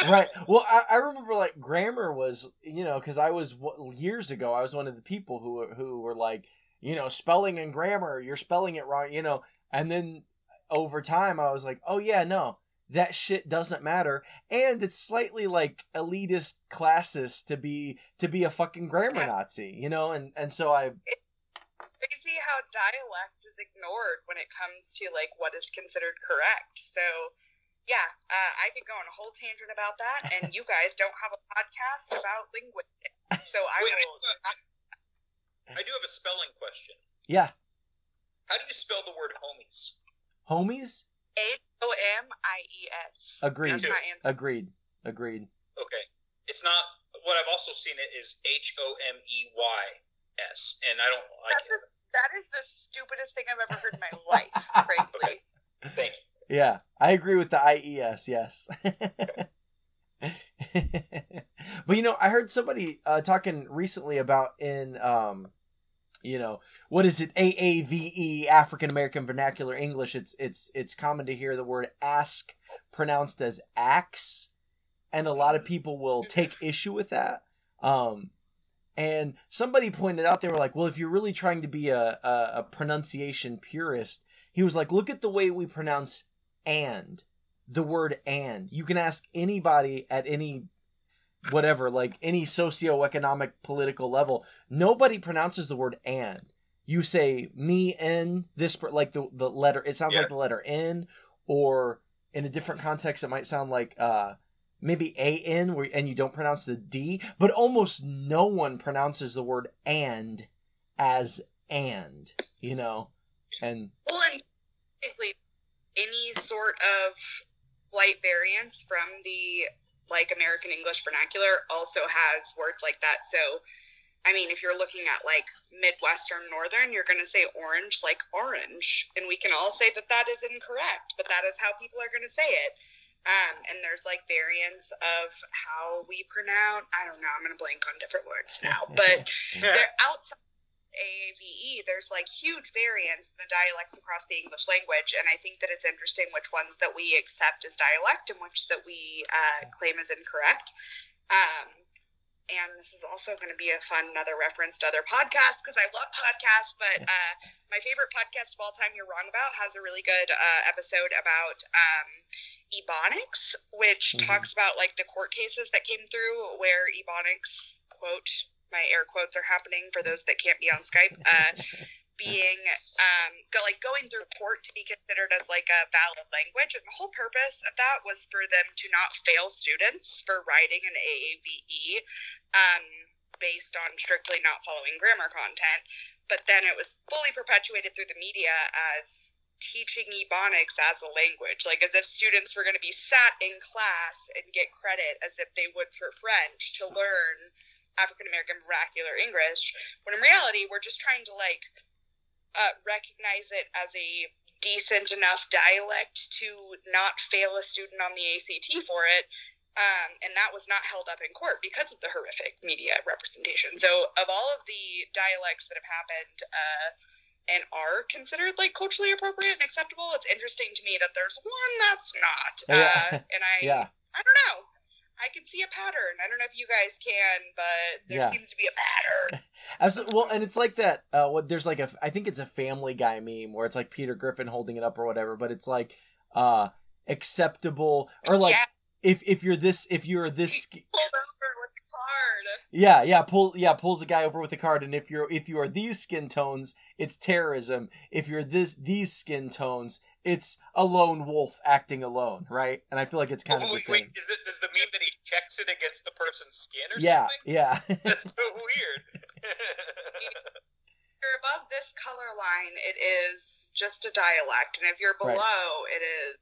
right. Well, I, I remember like grammar was, you know, because I was years ago, I was one of the people who who were like, you know, spelling and grammar, you're spelling it wrong, you know, and then over time, I was like, oh yeah, no that shit doesn't matter. And it's slightly like elitist classist to be to be a fucking grammar nazi you know? And and so i they see how dialect is ignored when it comes to like what is considered correct. So yeah uh, i could go on a whole tangent about that and you guys don't have a podcast about linguistics so i Wait, will I do have a spelling question. Yeah. How do you spell the word homies? Homies H O M I E S. Agreed. That's my answer. Agreed. Agreed. Okay. It's not what I've also seen it is H O M E Y S, and I don't like That's a, that is the stupidest thing I've ever heard in my life, frankly. Thank you. Yeah, I agree with the IES. Yes. but you know, I heard somebody uh, talking recently about in um, you know what is it? Aave african american vernacular english. It's it's it's common to hear the word ask pronounced as axe and a lot of people will take issue with that. Um and somebody pointed out they were like well if you're really trying to be a, a, a pronunciation purist he was like look at the way we pronounce and the word and. You can ask anybody at any whatever, like any socioeconomic political level, nobody pronounces the word and. You say me in this like the the letter it sounds Yeah. like the letter N or in a different context it might sound like uh maybe a n where and you don't pronounce the d, but almost no one pronounces the word and as and, you know. And Well, and any sort of slight variance from the like American English vernacular also has words like that. So, I mean, if you're looking at like Midwestern Northern, you're going to say orange like orange, and we can all say that that is incorrect, but that is how people are going to say it. Um, and there's like variants of how we pronounce. I don't know. I'm going to blank on different words now, but they're outside AAVE, there's like huge variance in the dialects across the English language, and I think that it's interesting which ones that we accept as dialect and which that we uh, claim as incorrect. Um, and this is also going to be a fun another reference to other podcasts because I love podcasts, but uh, my favorite podcast of all time, You're Wrong About, has a really good uh, episode about um, Ebonics, which Mhm. talks about like the court cases that came through where Ebonics, quote, my air quotes are happening for those that can't be on Skype, uh, being um, go, like going through court to be considered as like a valid language, and the whole purpose of that was for them to not fail students for writing an AAVE um, based on strictly not following grammar content. But then it was fully perpetuated through the media as teaching ebonics as a language like as if students were going to be sat in class and get credit as if they would for french to learn African American vernacular English, when in reality, we're just trying to like uh, recognize it as a decent enough dialect to not fail a student on the ACT for it. Um, and that was not held up in court because of the horrific media representation. So, of all of the dialects that have happened uh, and are considered like culturally appropriate and acceptable, it's interesting to me that there's one that's not. Yeah. Uh, and I, yeah. I don't know. I can see a pattern. I don't know if you guys can, but there Yeah. seems to be a pattern. Absolutely. Well, and it's like that. Uh, what there's like a, I think it's a Family Guy meme where it's like Peter Griffin holding it up or whatever, but it's like, uh, acceptable or like yeah, if if you're this if you're this pulled over with the card. yeah yeah pull yeah pulls a guy over with a card and if you're if you are these skin tones it's terrorism if you're this these skin tones it's a lone wolf acting alone right and I feel like it's kind of the wait, wait, same is it is the meme that he checks it against the person's skin or yeah something? yeah yeah. That's so weird. If you're above this color line, it is just a dialect, and if you're Right. below, it is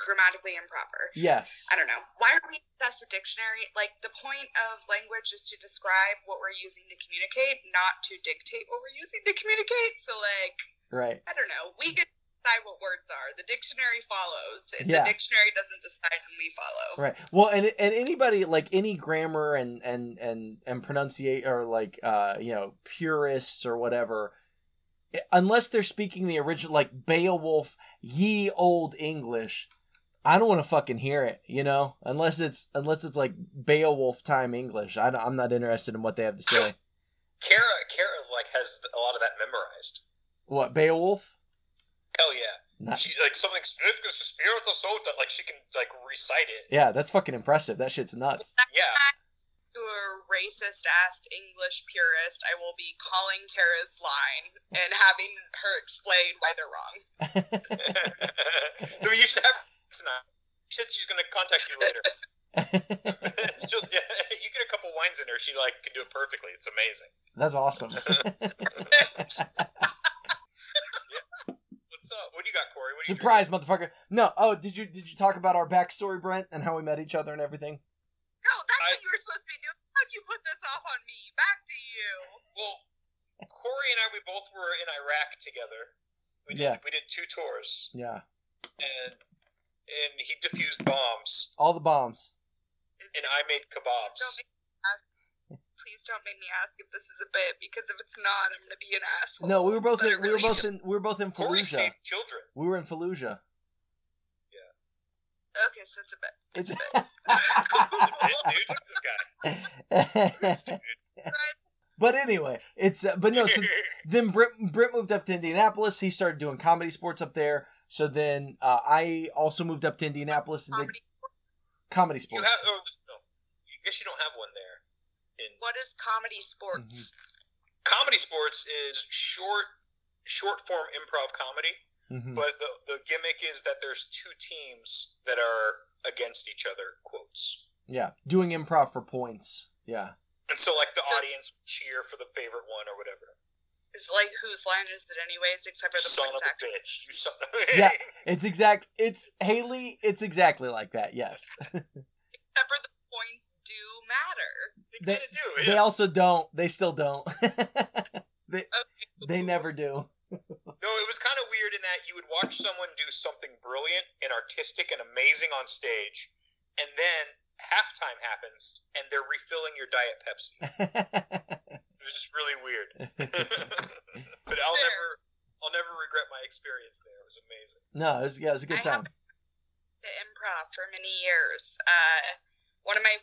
grammatically improper. yes I don't know. Why are we obsessed with dictionary? Like the point of language is to describe what we're using to communicate, not to dictate what we're using to communicate. So like right I don't know. We get decide what words are. The dictionary follows. Yeah. The dictionary doesn't decide, and we follow. Right. Well, and and anybody like any grammar and and and and pronunciate or like uh you know purists or whatever, unless they're speaking the original like Beowulf, ye old English, I don't want to fucking hear it. You know, unless it's unless it's like Beowulf time English. I I'm not interested in what they have to say. Kara, Kara, like has a lot of that memorized. What Beowulf? Hell yeah. Not, She like something spirit spirit the soul that like she can like recite it. yeah, that's fucking impressive. That shit's nuts. Yeah. To a racist ass English purist, I will be calling Kara's line and having her explain why they're wrong. no, you should have tonight. She said she's gonna contact you later. She'll, yeah, you get a couple wines in her, she like can do it perfectly. It's amazing. that's awesome. What's up? What do you got, Corey? What do you Surprise, motherfucker! No. Oh, did you did you talk about our backstory, Brent, and how we met each other and everything? No, that's I- what you were supposed to be doing. How'd you put this off on me? Back to you. Well, Corey and I, we both were in Iraq together. We did, Yeah. We did two tours, Yeah, and and he diffused bombs, all the bombs. and I made Don't kebabs. make me ask. Please don't make me ask if this is a bit because if it's not, I'm gonna be an asshole. No, we were both in, we were both in we were both in Fallujah. children. We were in Fallujah. Yeah. Okay, so it's a bit. It's Dude, this guy. But anyway, it's uh, but no. So then Britt, Britt moved up to Indianapolis. He started doing comedy sports up there. So then uh, I also moved up to Indianapolis and did Comedy. comedy you sports. have? Oh, no. I guess you don't have one there. In What is comedy sports? comedy sports is short, short form improv comedy. Mhm. But the the gimmick is that there's two teams that are against each other. Quotes. Yeah, doing improv for points. Yeah, And so, like, the So- audience cheer for the favorite one or whatever. It's like whose line is it anyways? Except for the Son of points a bitch! You son. Yeah. it's exact. It's Haley. It's exactly like that. Yes. Except for the points do matter. They They- kind of do. They also don't. They still don't. they Okay. they never do. No, it was kind of weird in that you would watch someone do something brilliant and artistic and amazing on stage, and then halftime happens and they're refilling your diet Pepsi. It was just really weird. but I'll Fair. never, I'll never regret my experience there. It was amazing. no, it was, yeah, it was a good I have- time. To improv for many years. Uh, one of my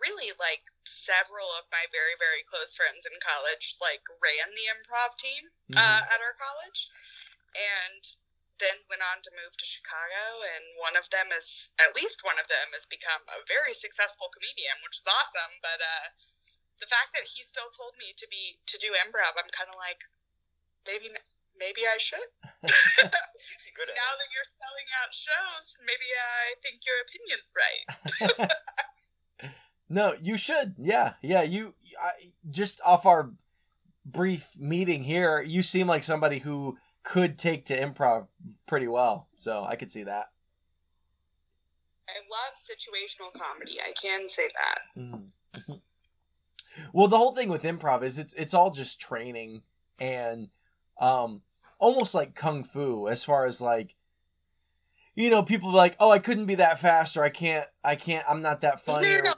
really like several of my very very close friends in college like ran the improv team uh, Mhm. at our college, and then went on to move to Chicago. And one of them is at least one of them has become a very successful comedian, which is awesome. But uh, the fact that he still told me to be to do improv, I'm kind of like maybe maybe I should. Good now that you're selling out shows, maybe I think your opinion's right. No, you should. Yeah, yeah. You I, just off our brief meeting here, you seem like somebody who could take to improv pretty well. So I could see that. I love situational comedy. I can say that. Mhm. well, the whole thing with improv is it's it's all just training and um almost like kung fu as far as like you know people be like oh I couldn't be that fast or I can't I can't I'm not that funny No, or, no,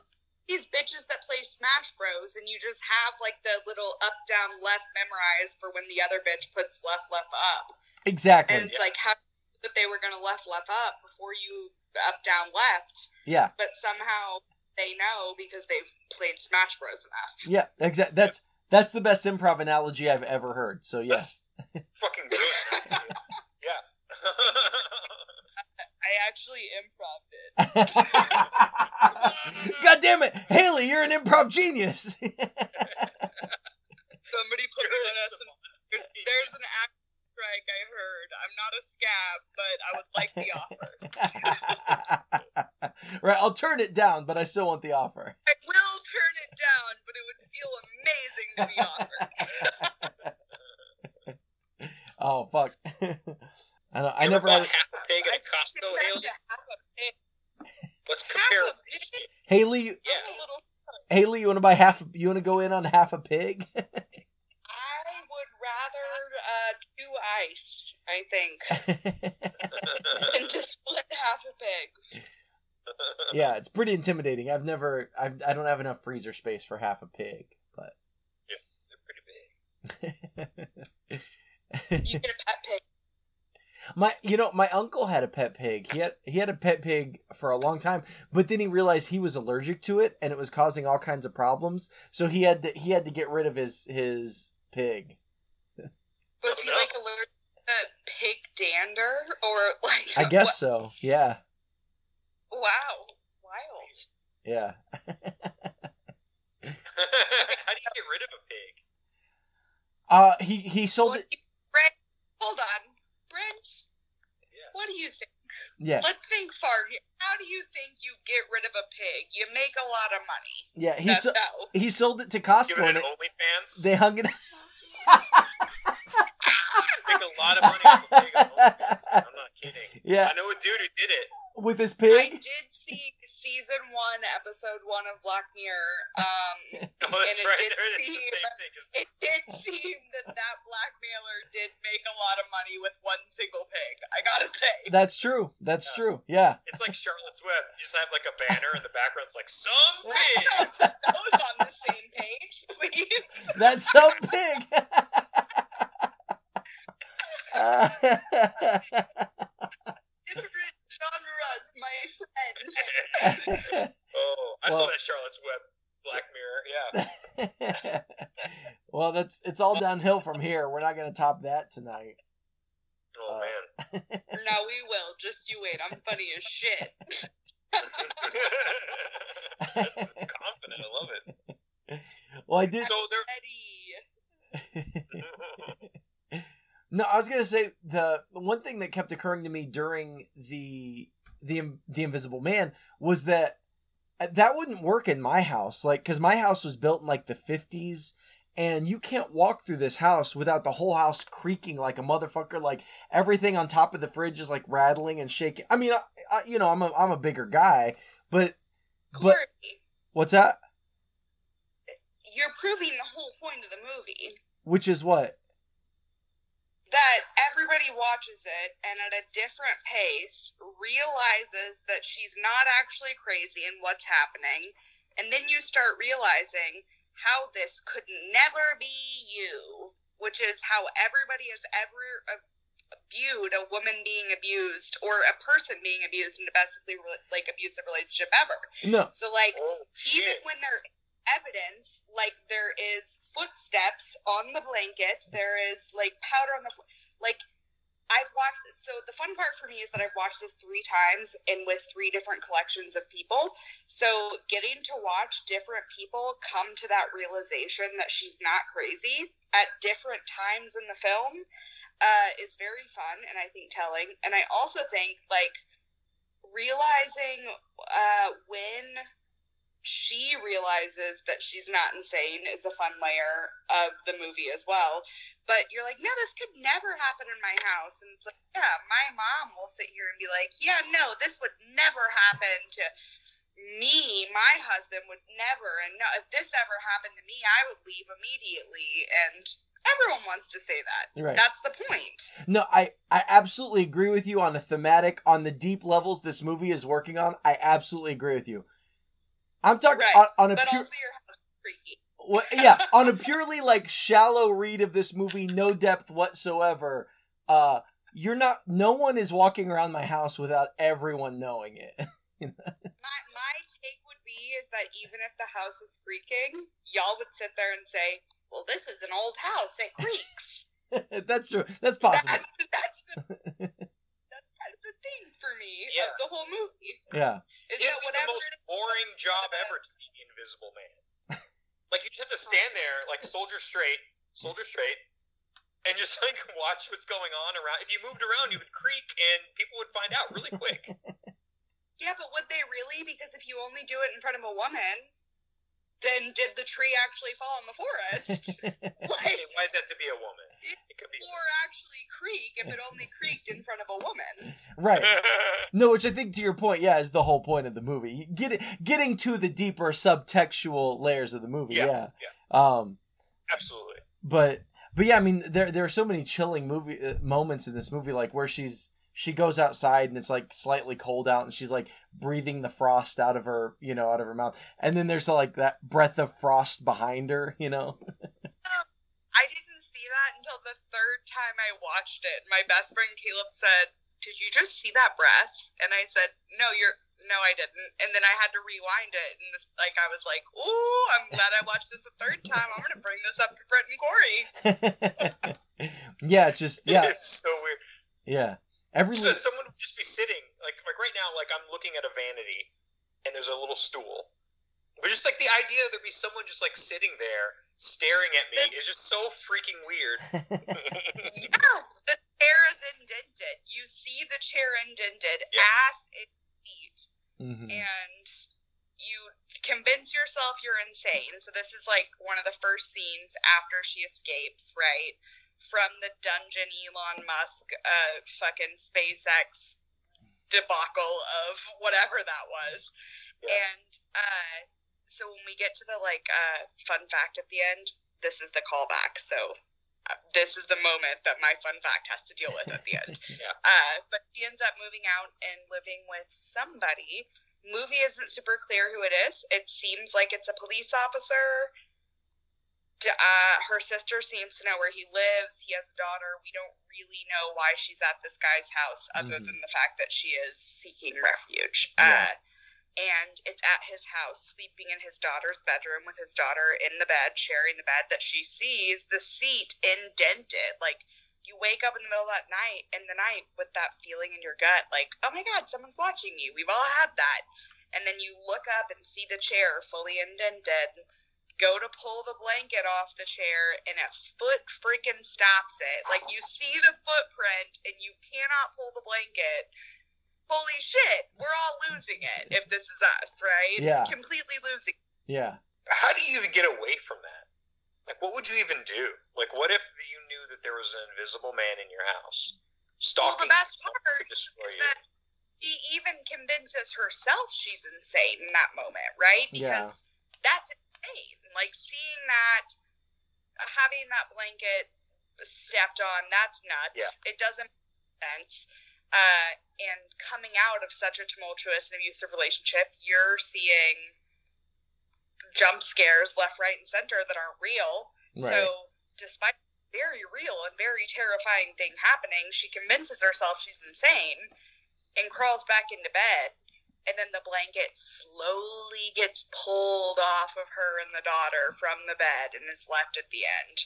These bitches that play Smash Bros. and you just have like the little up, down, left memorized for when the other bitch puts left, left, up. exactly And it's like how that they were gonna left, left, up before you up, down, left, yeah but somehow they know because they've played Smash Bros. enough. yeah exactly that's that's the best improv analogy I've ever heard so yes Fucking brilliant. yeah. I actually improv it. God damn it Haley you're an improv genius Somebody put it on us. And there's an act strike. I heard. I'm not a scab, but I would like the offer. right I'll turn it down but I still want the offer I will turn it down, but it would feel amazing to be offered. Oh fuck! I know. I You never ever had bought half a pig I at Costco, recommend Haley? a pig. Let's compare. Haley. Yeah. I'm a little. Haley, you want to buy half? You want to go in on half a pig? I would rather uh, do ice. I think, and to split half a pig. yeah, it's pretty intimidating. I've never, I've, I don't have enough freezer space for half a pig, but yeah, They're pretty big. You get a pet pig. My, you know, my uncle had a pet pig. He had, he had a pet pig for a long time, but then he realized he was allergic to it, and it was causing all kinds of problems. So he had to, he had to get rid of his his pig. Was he like allergic to pig dander or like? I guess so. Yeah, Wow, wild. yeah. How do you get rid of a pig? Uh, he he sold Well, it. you- hold on, Brent. Yeah. What do you think? Yeah, Let's think far. How do you think you get rid of a pig? You make a lot of money. yeah. He That's so, how. he sold it to Give Costco, it and an it, OnlyFans. they hung it. Make a lot of money off a pig on OnlyFans. I'm not kidding. yeah, I know a dude who did it. With his pig. I did see season one, episode one of Black Mirror. Um, Oh, that's And it right. did They're the seem- same thing. As, it did seem that that blackmailer did make a lot of money with one single pig. I gotta say. That's true. That's Yeah. true. Yeah. it's like Charlotte's Web. You just have like a banner in the background. It's like some pig. Those on the same page, please. That's so big. Different genres, my friend. Oh, I saw that Charlotte's Web Black Mirror. Yeah. well, that's it's all downhill from here. We're not gonna top that tonight. Oh uh, man. no, we will. Just you wait. I'm funny as shit. That's confident. I love it. Well, I did. So Eddie. there. No, I was gonna say the the one thing that kept occurring to me during the the the Invisible Man was that uh, that wouldn't work in my house, like because my house was built in like the fifties, and you can't walk through this house without the whole house creaking like a motherfucker. Like everything on top of the fridge is like rattling and shaking. I mean, I, I, you know, I'm a I'm a bigger guy, but but what's that? you're proving the whole point of the movie. Which is what? That everybody watches it and at a different pace realizes that she's not actually crazy and what's happening. And then you start realizing how this could never be you which is how everybody has ever viewed a woman being abused or a person being abused in a basically like abusive relationship ever. No, so like Oh even shit. when there evidence like there is footsteps on the blanket there is like powder on the floor like i've watched so the fun part for me is that i've watched this three times and with three different collections of people. So getting to watch different people come to that realization that she's not crazy at different times in the film uh, is very fun and i think telling. And i also think like realizing uh, when she realizes that she's not insane is a fun layer of the movie as well. But you're like, no, this could never happen in my house. And it's like, yeah, my mom will sit here and be like, yeah, no, this would never happen to me. My husband would never. And no, if this ever happened to me, I would leave immediately. And everyone wants to say that. Right. That's the point. No, I I absolutely agree with you on the thematic, on the deep levels this movie is working on. I absolutely agree with you. I'm talking Right, on, on a But pure, also, your house is freaky. well, yeah, on a purely like shallow read of this movie, no depth whatsoever. Uh, you're not. No one is walking around my house without everyone knowing it. My my take would be is that even if the house is creaking, y'all would sit there and say, "Well, this is an old house; it creaks." That's true. That's possible. That's that's the, that's kind of the thing for me Yeah. of the whole movie. Yeah. Is It's that the most it is- boring job ever to be the Invisible Man. Like you just have to stand there, like soldier straight, soldier straight, and just like watch what's going on around. If you moved around, you would creak, and people would find out really quick. Yeah, but would they really? Because if you only do it in front of a woman, then did the tree actually fall in the forest? like, Hey, why is that to be a woman? It could be. or actually creak if it only creaked in front of a woman? right. No, which I think to your point, yeah, is the whole point of the movie. Get getting to the deeper subtextual layers of the movie. Yeah, Yeah. Um, Absolutely. but but yeah, I mean, there there are so many chilling movie uh, moments in this movie, like where she's she goes outside and it's like slightly cold out, and she's like breathing the frost out of her, you know, out of her mouth, and then there's like that breath of frost behind her, you know. I didn't see that until the third time I watched it. My best friend Caleb said, "Did you just see that breath?" And I said, "No, you're no, I didn't." And then I had to rewind it, and this, like I was like, "Ooh, I'm glad I watched this a third time. I'm gonna bring this up to Brett and Corey." yeah, it's just yeah, It's so weird. yeah. Every So someone would just be sitting, like like right now, like I'm looking at a vanity, and there's a little stool. But just like the idea there'd be someone just like sitting there staring at me is just so freaking weird. yeah, the chair is indented. You see the chair indented, Yeah. ass and feet. Mhm. and you convince yourself you're insane. So this is like one of the first scenes after she escapes, right? From the dungeon Elon Musk uh fucking SpaceX debacle of whatever that was. Yeah. And uh so when we get to the like uh fun fact at the end, this is the callback. So uh, this is the moment that my fun fact has to deal with at the end. Yeah. Uh, but she ends up moving out and living with somebody. Movie isn't super clear who it is. It seems like it's a police officer. Uh, her sister seems to know where he lives. He has a daughter. We don't really know why she's at this guy's house, other Mhm. than the fact that she is seeking refuge. Yeah. Uh, and it's at his house, sleeping in his daughter's bedroom with his daughter in the bed, sharing the bed, that she sees the seat indented. Like, you wake up in the middle of that night, in the night, with that feeling in your gut, like, oh my god, someone's watching you. We've all had that. And then you look up and see the chair fully indented. Go to pull the blanket off the chair, and a foot freaking stops it. Like, you see the footprint, and you cannot pull the blanket holy shit, we're all losing it if this is us, right? Yeah. Completely losing. yeah. How do you even get away from that? Like, what would you even do? Like, what if you knew that there was an invisible man in your house Well, stalking the best part to destroy is you? that she even convinces herself she's insane in that moment, right? Yeah. Because that's insane. Like seeing that, having that blanket stepped on, that's nuts. Yeah. It doesn't make sense. Uh, and coming out of such a tumultuous and abusive relationship, you're seeing jump scares left, right, and center that aren't real. Right. So, despite very real and very terrifying thing happening, she convinces herself she's insane and crawls back into bed. And then the blanket slowly gets pulled off of her and the daughter from the bed and is left at the end.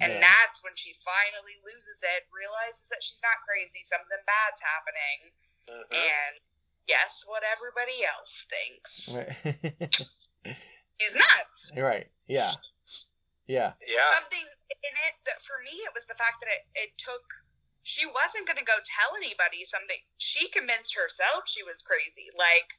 And Yeah. that's when she finally loses it, realizes that she's not crazy, something bad's happening, Mhm. and guess what everybody else thinks? Right. She's nuts. right. Yeah. Yeah. Yeah. something in it that for me it was the fact that it, it took she wasn't going to go tell anybody something. She convinced herself she was crazy. Like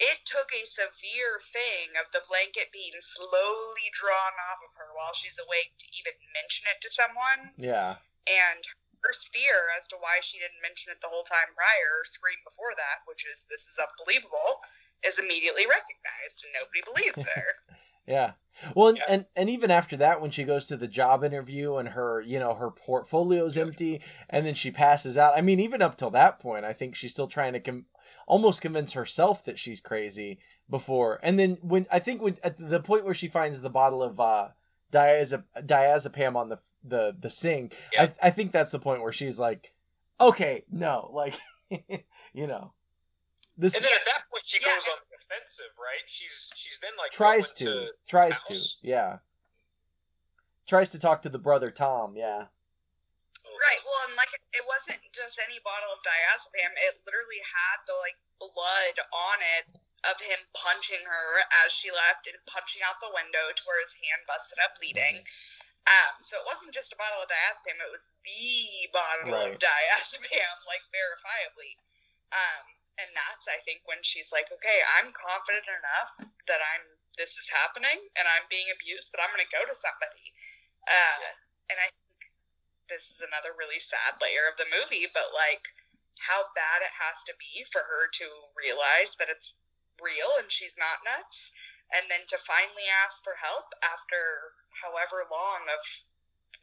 it took a severe thing of the blanket being slowly drawn off of her while she's awake to even mention it to someone. Yeah. and her fear as to why she didn't mention it the whole time prior or scream before that which is this is unbelievable is immediately recognized and nobody believes her Yeah. Well, and, Yeah. and and even after that, when she goes to the job interview and her, you know, her portfolio's empty, and then she passes out. I mean, even up till that point, I think she's still trying to com- almost convince herself that she's crazy before. And then when I think when at the point where she finds the bottle of uh, diazep- diazepam on the the the sink, Yeah. I I think that's the point where she's like, okay, no, like, you know, this And then at that point, she Yeah. goes on the offensive, right? She's she's then like tries to, to tries his to yeah tries to talk to the brother tom yeah Right. Well, and like it wasn't just any bottle of diazepam. It literally had the like blood on it of him punching her as she left and punching out the window to where his hand busted up bleeding. Um, so it wasn't just a bottle of diazepam; it was the bottle Right. of diazepam, like verifiably. Um, and that's I think when she's like, okay, I'm confident enough that I'm this is happening and I'm being abused, but I'm going to go to somebody. Uh, and I think this is another really sad layer of the movie, but like how bad it has to be for her to realize that it's real and she's not nuts, and then to finally ask for help after however long of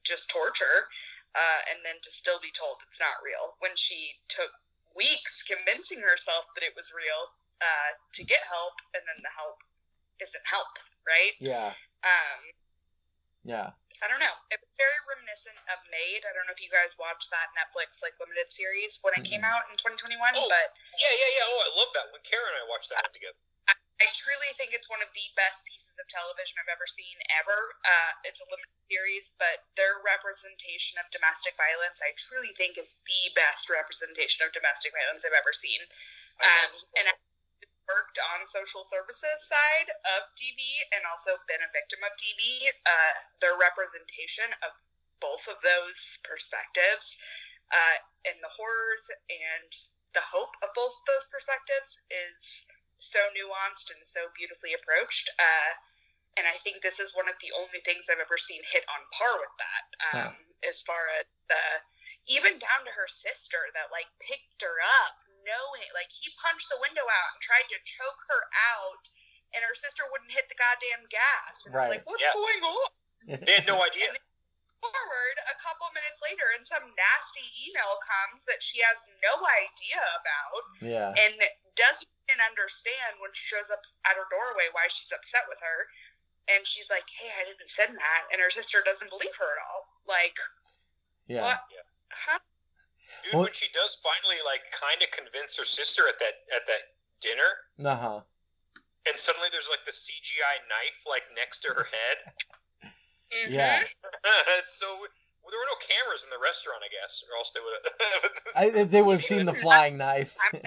just torture, uh, and then to still be told it's not real when she took weeks convincing herself that it was real uh, to get help, and then the help isn't help, right? Yeah. Um, Yeah. I don't know. It was very reminiscent of Maid. I don't know if you guys watched that Netflix like limited series when it came Mm-mm. out in 2021, Oh. but Yeah, yeah, yeah. Oh, I love that one. Karen and I watched that one together. I truly think it's one of the best pieces of television I've ever seen ever. Uh, it's a limited series, but their representation of domestic violence, I truly think, is the best representation of domestic violence I've ever seen. Um, and I worked on social services side of DV and also been a victim of DV. Uh, their representation of both of those perspectives uh, and the horrors and the hope of both those perspectives is so nuanced and so beautifully approached. Uh, and I think this is one of the only things I've ever seen hit on par with that. Um, As far as the, even down to her sister that like picked her up, knowing like he punched the window out and tried to choke her out, and her sister wouldn't hit the goddamn gas. And I was Right. like, what's Yeah. going on? They had no idea. Forward a couple minutes later and some nasty email comes that she has no idea about Yeah. and doesn't even understand when she shows up at her doorway why she's upset with her and she's like hey i didn't send that and her sister doesn't believe her at all like Yeah. what huh? Dude, Well- when she does finally like kind of convince her sister at that at that dinner, Uh huh. and suddenly there's like the CGI knife like next to her head. Mhm. Yeah. so well, there were no cameras in the restaurant, I guess, or else they would have. I, they would have seen the flying knife.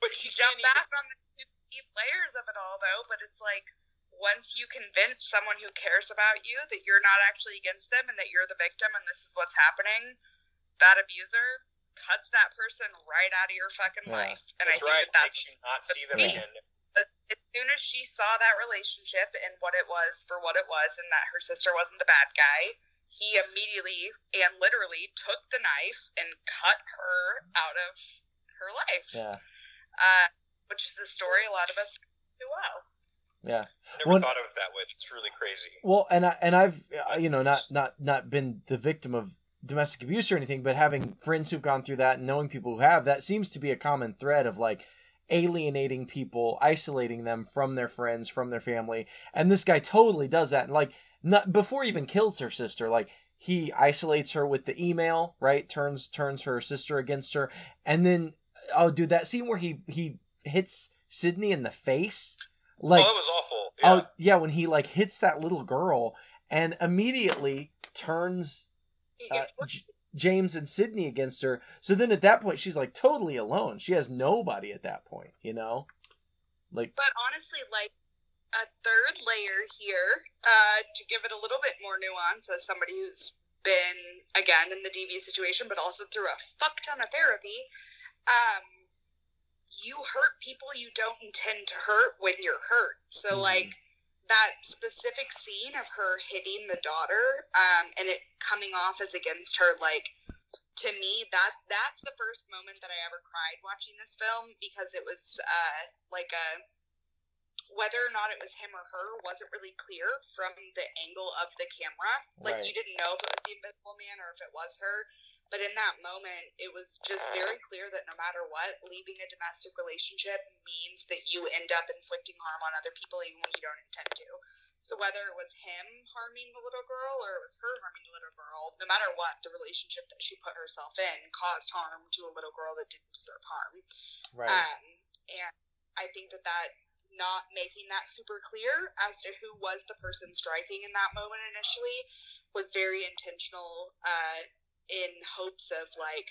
But she jump can't even. back on the two deep layers of it all though but it's like once you convince someone who cares about you that you're not actually against them and that you're the victim and this is what's happening that abuser cuts that person right out of your fucking Yeah. life and That's i think right. that that's Makes you not see them Yeah. again. As soon as she saw that relationship and what it was for what it was and that her sister wasn't the bad guy he immediately and literally took the knife and cut her out of her life Yeah. uh, which is a story a lot of us do well. Yeah. Never Well- thought of it that way. It's really crazy. Well, and I and I've uh, you know not not not been the victim of domestic abuse or anything, but having friends who've gone through that and knowing people who have, that seems to be a common thread of like alienating people, isolating them from their friends, from their family. And this guy totally does that. And like not before he even kills her sister, like he isolates her with the email, right? Turns turns her sister against her. And then oh dude, that scene where he he hits Sydney in the face. Like oh, that was awful. Yeah. Oh yeah, when he like hits that little girl and immediately turns He uh, gets J- James and Sydney against her. So then at that point she's like totally alone. She has nobody at that point, you know? Like but honestly, like a third layer here, uh, to give it a little bit more nuance as somebody who's been again in the DV situation, but also through a fuck ton of therapy. Um, you hurt people you don't intend to hurt when you're hurt. So Mhm. like that specific scene of her hitting the daughter, um, and it coming off as against her, like to me that that's the first moment that I ever cried watching this film because it was uh, like a whether or not it was him or her wasn't really clear from the angle of the camera. Like Right. you didn't know if it was the Invisible Man or if it was her. But in that moment, it was just very clear that no matter what, leaving a domestic relationship means that you end up inflicting harm on other people even when you don't intend to. So whether it was him harming the little girl or it was her harming the little girl, no matter what, the relationship that she put herself in caused harm to a little girl that didn't deserve harm. right. Um, and I think that that not making that super clear as to who was the person striking in that moment initially was very intentional uh, in hopes of like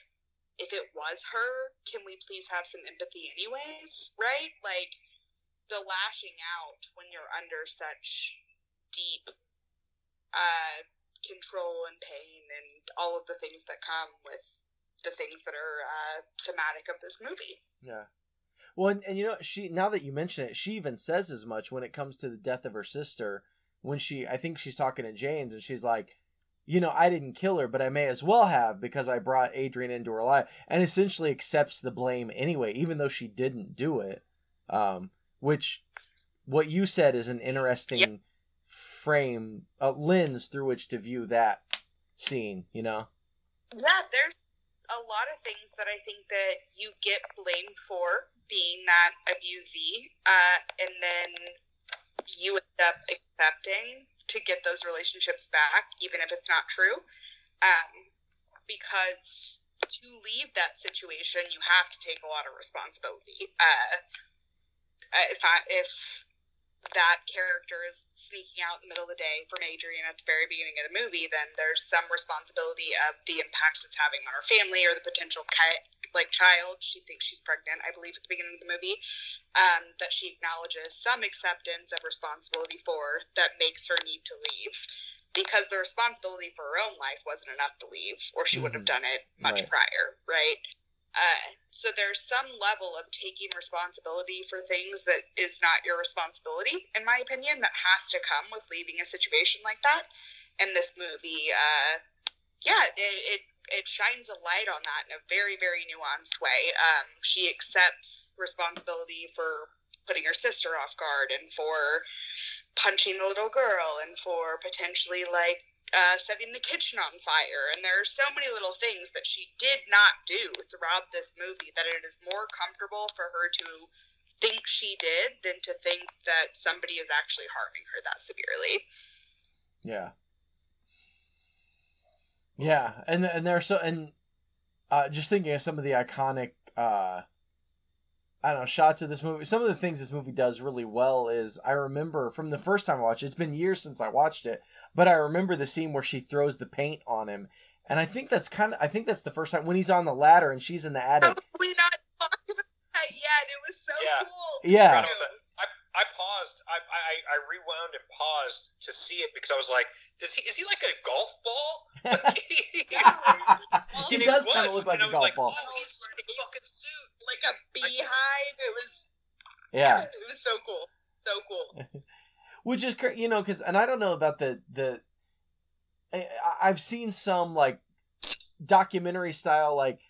if it was her can we please have some empathy anyways right like the lashing out when you're under such deep uh, control and pain and all of the things that come with the things that are uh, thematic of this movie Yeah. Well, and, and you know, she now that you mention it, she even says as much when it comes to the death of her sister. When she, I think she's talking to James, and she's like, "You know, I didn't kill her, but I may as well have because I brought Adrian into her life," and essentially accepts the blame anyway, even though she didn't do it. Um, which, what you said is an interesting frame, a lens through which to view that scene. You know. Yeah, there's a lot of things that I think that you get blamed for being that abusee, uh, and then you end up accepting to get those relationships back, even if it's not true. Um, because to leave that situation, you have to take a lot of responsibility. Uh, if I if that character is sneaking out in the middle of the day from Adrian at the very beginning of the movie, then there's some responsibility of the impacts it's having on her family or the potential ki- like child. She thinks she's pregnant, I believe, at the beginning of the movie. Um, that she acknowledges some acceptance of responsibility for that makes her need to leave because the responsibility for her own life wasn't enough to leave, or she would have done it much Right. prior, right? Uh, so there's some level of taking responsibility for things that is not your responsibility, in my opinion, that has to come with leaving a situation like that. And this movie, uh, yeah, it, it it shines a light on that in a very very nuanced way. Um, she accepts responsibility for putting her sister off guard and for punching the little girl and for potentially like uh, setting the kitchen on fire. And there are so many little things that she did not do throughout this movie that it is more comfortable for her to think she did than to think that somebody is actually harming her that severely. Yeah. Yeah, and and there's so and uh, just thinking of some of the iconic uh, I don't know shots of this movie. Some of the things this movie does really well is I remember from the first time I watched it. It's been years since I watched it, but I remember the scene where she throws the paint on him, and I think that's kind of I think that's the first time when he's on the ladder and she's in the attic. we not talked about that yet. It was so Yeah. cool. Yeah. Right I, I paused. I, I I rewound and paused to see it because I was like, "Does he? Is he like a golf ball?" he And it does kind of look like and I a was golf like, ball. Oh, he's wearing a fucking suit. Like a beehive. It was Yeah. it was so cool. So cool. Which is cra- you know because and i don't know about the the I, i've seen some like documentary style like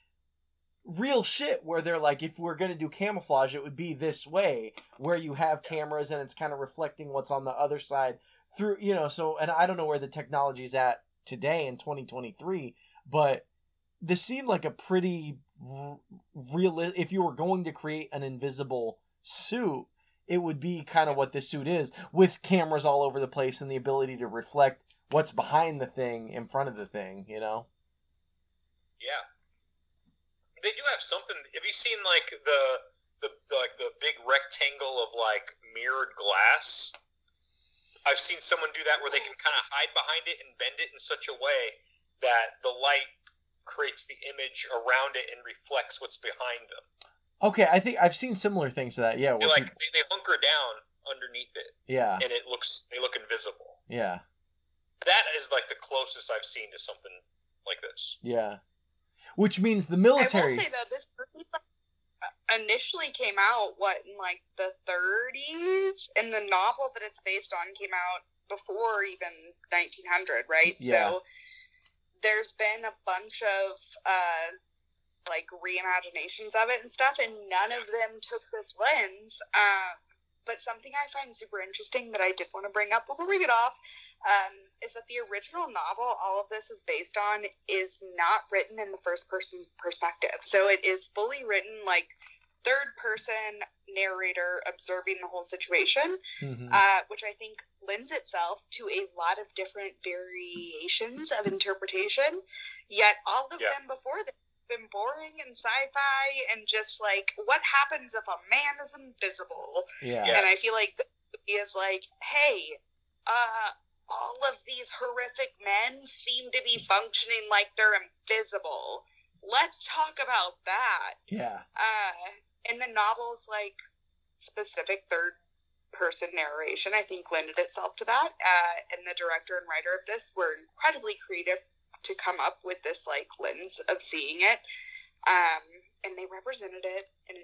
real shit where they're like if we're gonna do camouflage it would be this way where you have cameras and it's kind of reflecting what's on the other side through you know so and i don't know where the technology's at today in 2023 but this seemed like a pretty real if you were going to create an invisible suit it would be kind of what this suit is with cameras all over the place and the ability to reflect what's behind the thing in front of the thing you know Yeah, they do have something. Have you seen like the the, like the big rectangle of like mirrored glass? I've seen someone do that where they can kind of hide behind it and bend it in such a way that the light creates the image around it and reflects what's behind them. Okay i think i've seen similar things to that yeah They like peop- they, they hunker down underneath it, yeah and it looks they look invisible. yeah That is like the closest I've seen to something like this. yeah which means the military. I will say though, this movie initially came out what in like the 30s, and the novel that it's based on came out before even 1900, right? Yeah. So there's been a bunch of uh, like reimaginations of it and stuff, and none of them took this lens. Uh, but something I find super interesting that I did want to bring up before we get off um, is that the original novel all of this is based on is not written in the first person perspective. So it is fully written like third person narrator observing the whole situation, Mhm. uh, which I think lends itself to a lot of different variations of interpretation. Yet all of Yeah. them before that have been boring and sci-fi and just like what happens if a man is invisible yeah Yeah. and I feel like he is like, hey, uh, all of these horrific men seem to be functioning like they're invisible. Let's talk about that. yeah Uh, and the novel's like specific third person narration, I think, lended itself to that. Uh, and the director and writer of this were incredibly creative to come up with this like lens of seeing it. Um, and they represented it in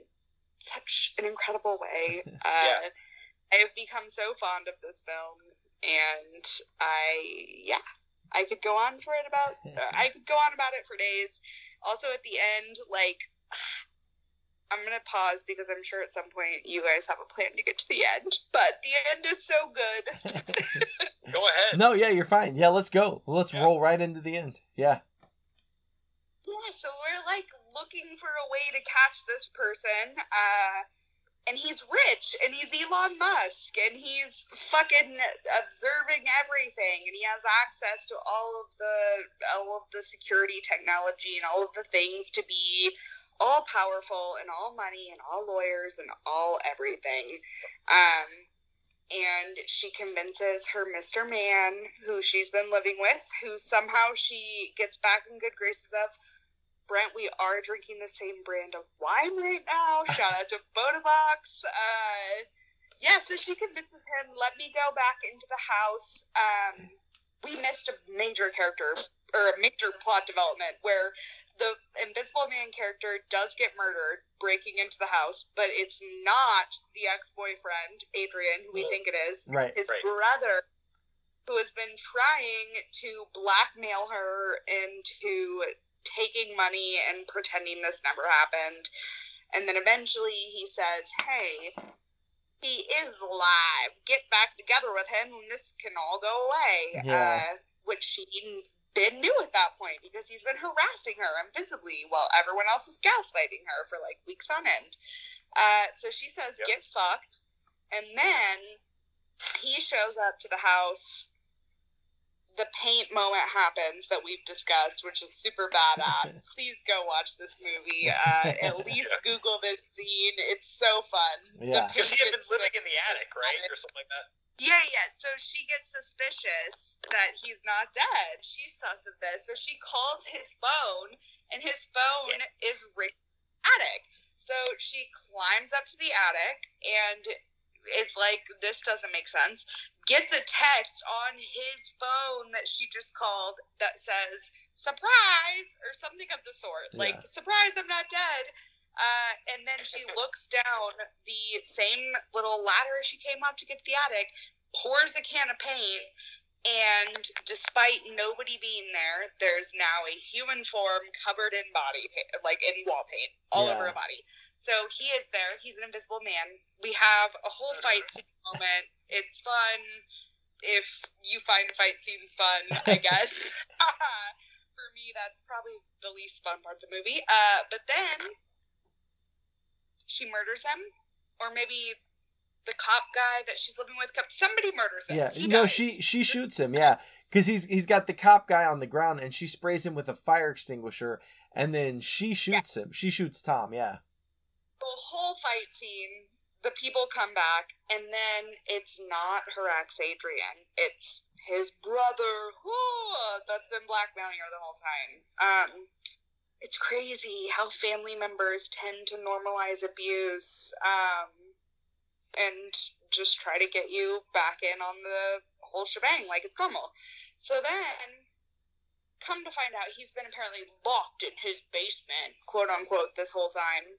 such an incredible way. Uh, Yeah. I have become so fond of this film, and I, yeah, I could go on for it about, uh, I could go on about it for days. Also, at the end, like, I'm gonna pause because I'm sure at some point you guys have a plan to get to the end, but the end is so good. Go ahead. No, yeah, you're fine. Yeah, let's go. Let's Yeah. roll right into the end. Yeah. Yeah, so we're like looking for a way to catch this person. Uh, and he's rich, and he's Elon Musk, and he's fucking observing everything, and he has access to all of the all of the security technology and all of the things to be all powerful and all money and all lawyers and all everything. Um, and she convinces her Mr. Man, who she's been living with, who somehow she gets back in good graces of. Brent, we are drinking the same brand of wine right now. Shout out to Bota Box. Uh, yeah, so she convinces him, let me go back into the house. Um, we missed a major character or a major plot development where the Invisible Man character does get murdered breaking into the house, but it's not the ex boyfriend, Adrian, who we think it is Right. his Right. brother who has been trying to blackmail her into taking money and pretending this never happened and then eventually he says hey he is alive get back together with him and this can all go away Yeah. uh, which she Ben knew at that point because he's been harassing her invisibly while everyone else is gaslighting her for like weeks on end. Uh, so she says, Yep. "Get fucked," and then he shows up to the house. The paint moment happens that we've discussed, which is super badass. Please go watch this movie. Uh, at least Google this scene. It's so fun. Yeah. Because he had been living in the attic, right, or something like that. yeah, yeah. So she gets suspicious that he's not dead. She's sus of this. So she calls his phone, and his phone Yes. is Rick's attic. So she climbs up to the attic and is like, this doesn't make sense. Gets a text on his phone that she just called that says, surprise, or something of the sort. Like, surprise, I'm not dead. Uh, and then she looks down the same little ladder she came up to get to the attic, pours a can of paint, and despite nobody being there, there's now a human form covered in body paint, like in wall paint, all over Yeah. her body. So he is there. He's an invisible man. We have a whole fight scene moment. It's fun. If you find fight scenes fun, I guess. For me, that's probably the least fun part of the movie. Uh, but then she murders him, or maybe the cop guy that she's living with. Somebody murders him. Yeah. He No, dies. she she shoots him. Yeah, because he's he's got the cop guy on the ground, and she sprays him with a fire extinguisher, and then she shoots him. She shoots Tom. Yeah. The whole fight scene, the people come back, and then it's not her ex Adrian. It's his brother, who that's been blackmailing her the whole time. Um, it's crazy how family members tend to normalize abuse, um, and just try to get you back in on the whole shebang like it's normal. So then. Come to find out, he's been apparently locked in his basement, quote unquote, this whole time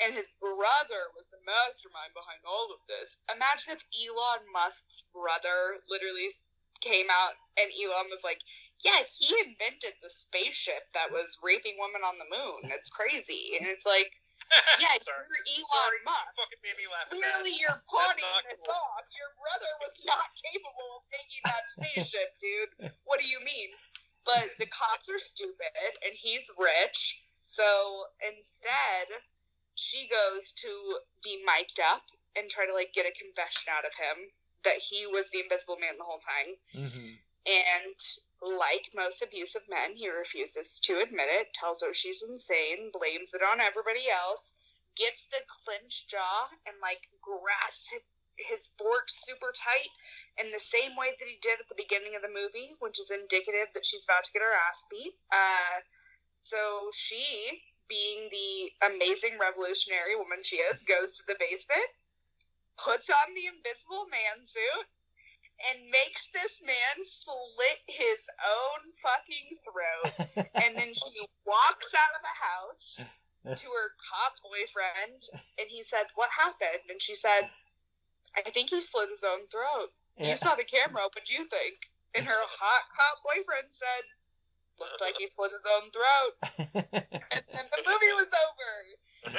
and his brother was the mastermind behind all of this. Imagine if Elon Musk's brother literally came out and Elon was like, "Yeah, he invented the spaceship that was raping women on the moon. It's crazy." And it's like, "Yeah, Sorry. you're Elon Sorry, you Musk. fucking made me laugh. Clearly, you're pawning this cool. off. Your brother was not capable of taking that spaceship, dude. What do you mean? But the cops are stupid, and he's rich. So instead, she goes to be mic'd up and try to like get a confession out of him that he was the invisible man the whole time. hmm And like most abusive men, he refuses to admit it, tells her she's insane, blames it on everybody else, gets the clenched jaw and like grasps his fork super tight in the same way that he did at the beginning of the movie, which is indicative that she's about to get her ass beat. Uh, so she, being the amazing revolutionary woman she is, goes to the basement, puts on the invisible man suit, and makes this man slit his own fucking throat. and then she walks out of the house to her cop boyfriend, and he said, What happened? And she said, I think he slit his own throat. Yeah. You saw the camera. What'd you think? And her hot cop boyfriend said, Looked like he slit his own throat. And then the movie was over.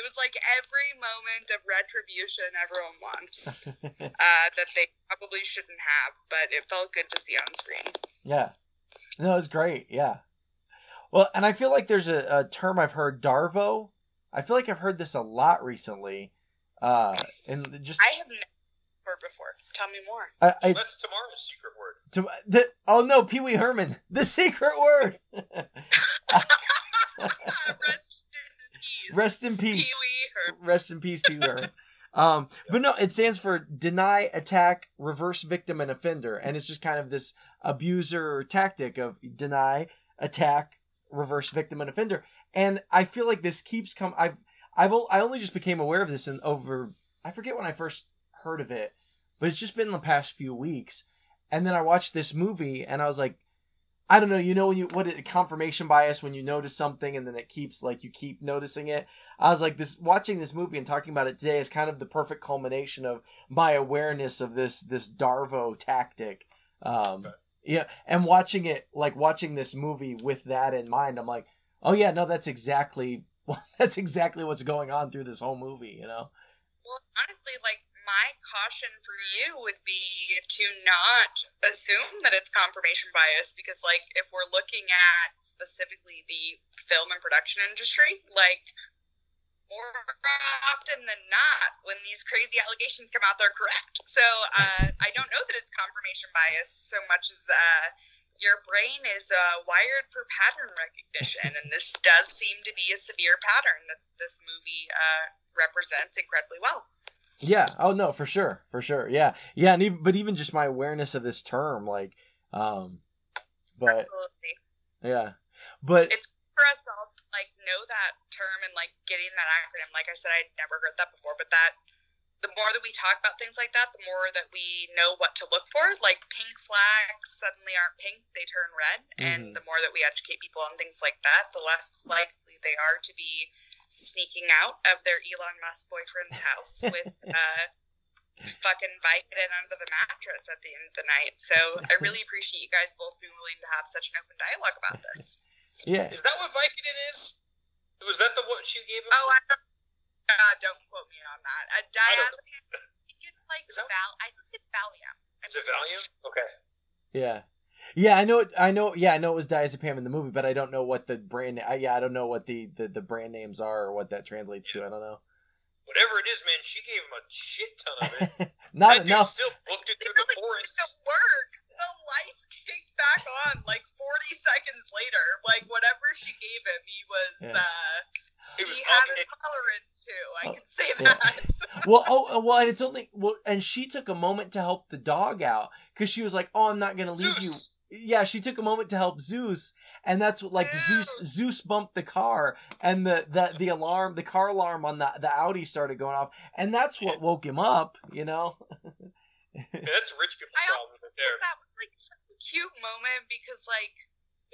It was like every moment of retribution everyone wants uh, that they probably shouldn't have, but it felt good to see on screen. yeah. No, it was great. Yeah. Well, and I feel like there's a, a term I've heard, Darvo. I feel like I've heard this a lot recently. Uh, and just I have never heard before. Tell me more. I, I, That's tomorrow's secret word. to, the, oh no, Pee Wee Herman, the secret word. Rest in Rest in peace. peace. Pee-wee Herman. Rest in peace, Pee Wee Herman. Um, but no, it stands for deny, attack, reverse victim, and offender, and it's just kind of this abuser tactic of deny, attack, reverse victim, and offender. And I feel like this keeps come. I've I've o- I only just became aware of this in over. I forget when I first heard of it, but it's just been the past few weeks. And then I watched this movie, and I was like, I don't know. You know when you what it, confirmation bias when you notice something, and then it keeps like you keep noticing it. I was like this watching this movie and talking about it today is kind of the perfect culmination of my awareness of this this Darvo tactic. Um, Okay. Yeah, and watching it like watching this movie with that in mind, I'm like, oh yeah, no, that's exactly that's exactly what's going on through this whole movie. You know? Well, honestly, like my caution for you would be to not assume that it's confirmation bias because, like, if we're looking at specifically the film and production industry, like, more often than not, when these crazy allegations come out, they're correct. So uh, I don't know that it's confirmation bias so much as uh, your brain is uh, wired for pattern recognition, and this does seem to be a severe pattern that this movie uh, represents incredibly well. Yeah. Oh no, for sure, for sure. Yeah, yeah. And even but even just my awareness of this term, like, um, but Absolutely. yeah, but It's for us to also like know that term and like getting that acronym. Like I said, I'd never heard that before, but that the more that we talk about things like that, the more that we know what to look for. Like pink flags suddenly aren't pink, they turn red. And Mhm. the more that we educate people on things like that, the less likely they are to be sneaking out of their Elon Musk boyfriend's house with uh fucking Vicodin under the mattress at the end of the night. So I really appreciate you guys both being willing to have such an open dialogue about this. yeah, Is that what Vicodin is? Was that the what you gave him? Oh, I don't, uh, don't quote me on that. A diazepam. I think it's like that- Val. I think it's Valium. Is it Valium? Okay. yeah, yeah. I know. It, I know. Yeah, I know it was diazepam in the movie, but I don't know what the brand. I, yeah, I don't know what the, the the brand names are or what that translates to. I don't know. Whatever it is, man, she gave him a shit ton of it. Not that dude enough. still booked it It through the really forest. didn't work. The lights kicked back on like 40 seconds later. Like whatever she gave him, he was. Yeah. uh It was he had a tolerance to. I Oh, can say yeah. that. well, oh, uh, well, and it's only well, and she took a moment to help the dog out because she was like, "Oh, I'm not gonna leave you." Yeah, she took a moment to help Zeus, and that's what like Zeus Zeus. Zeus bumped the car, and the the the alarm, the car alarm on the the Audi started going off, and that's what woke him up. You know? Yeah, that's rich people's I problem right there. that was like such a cute moment because like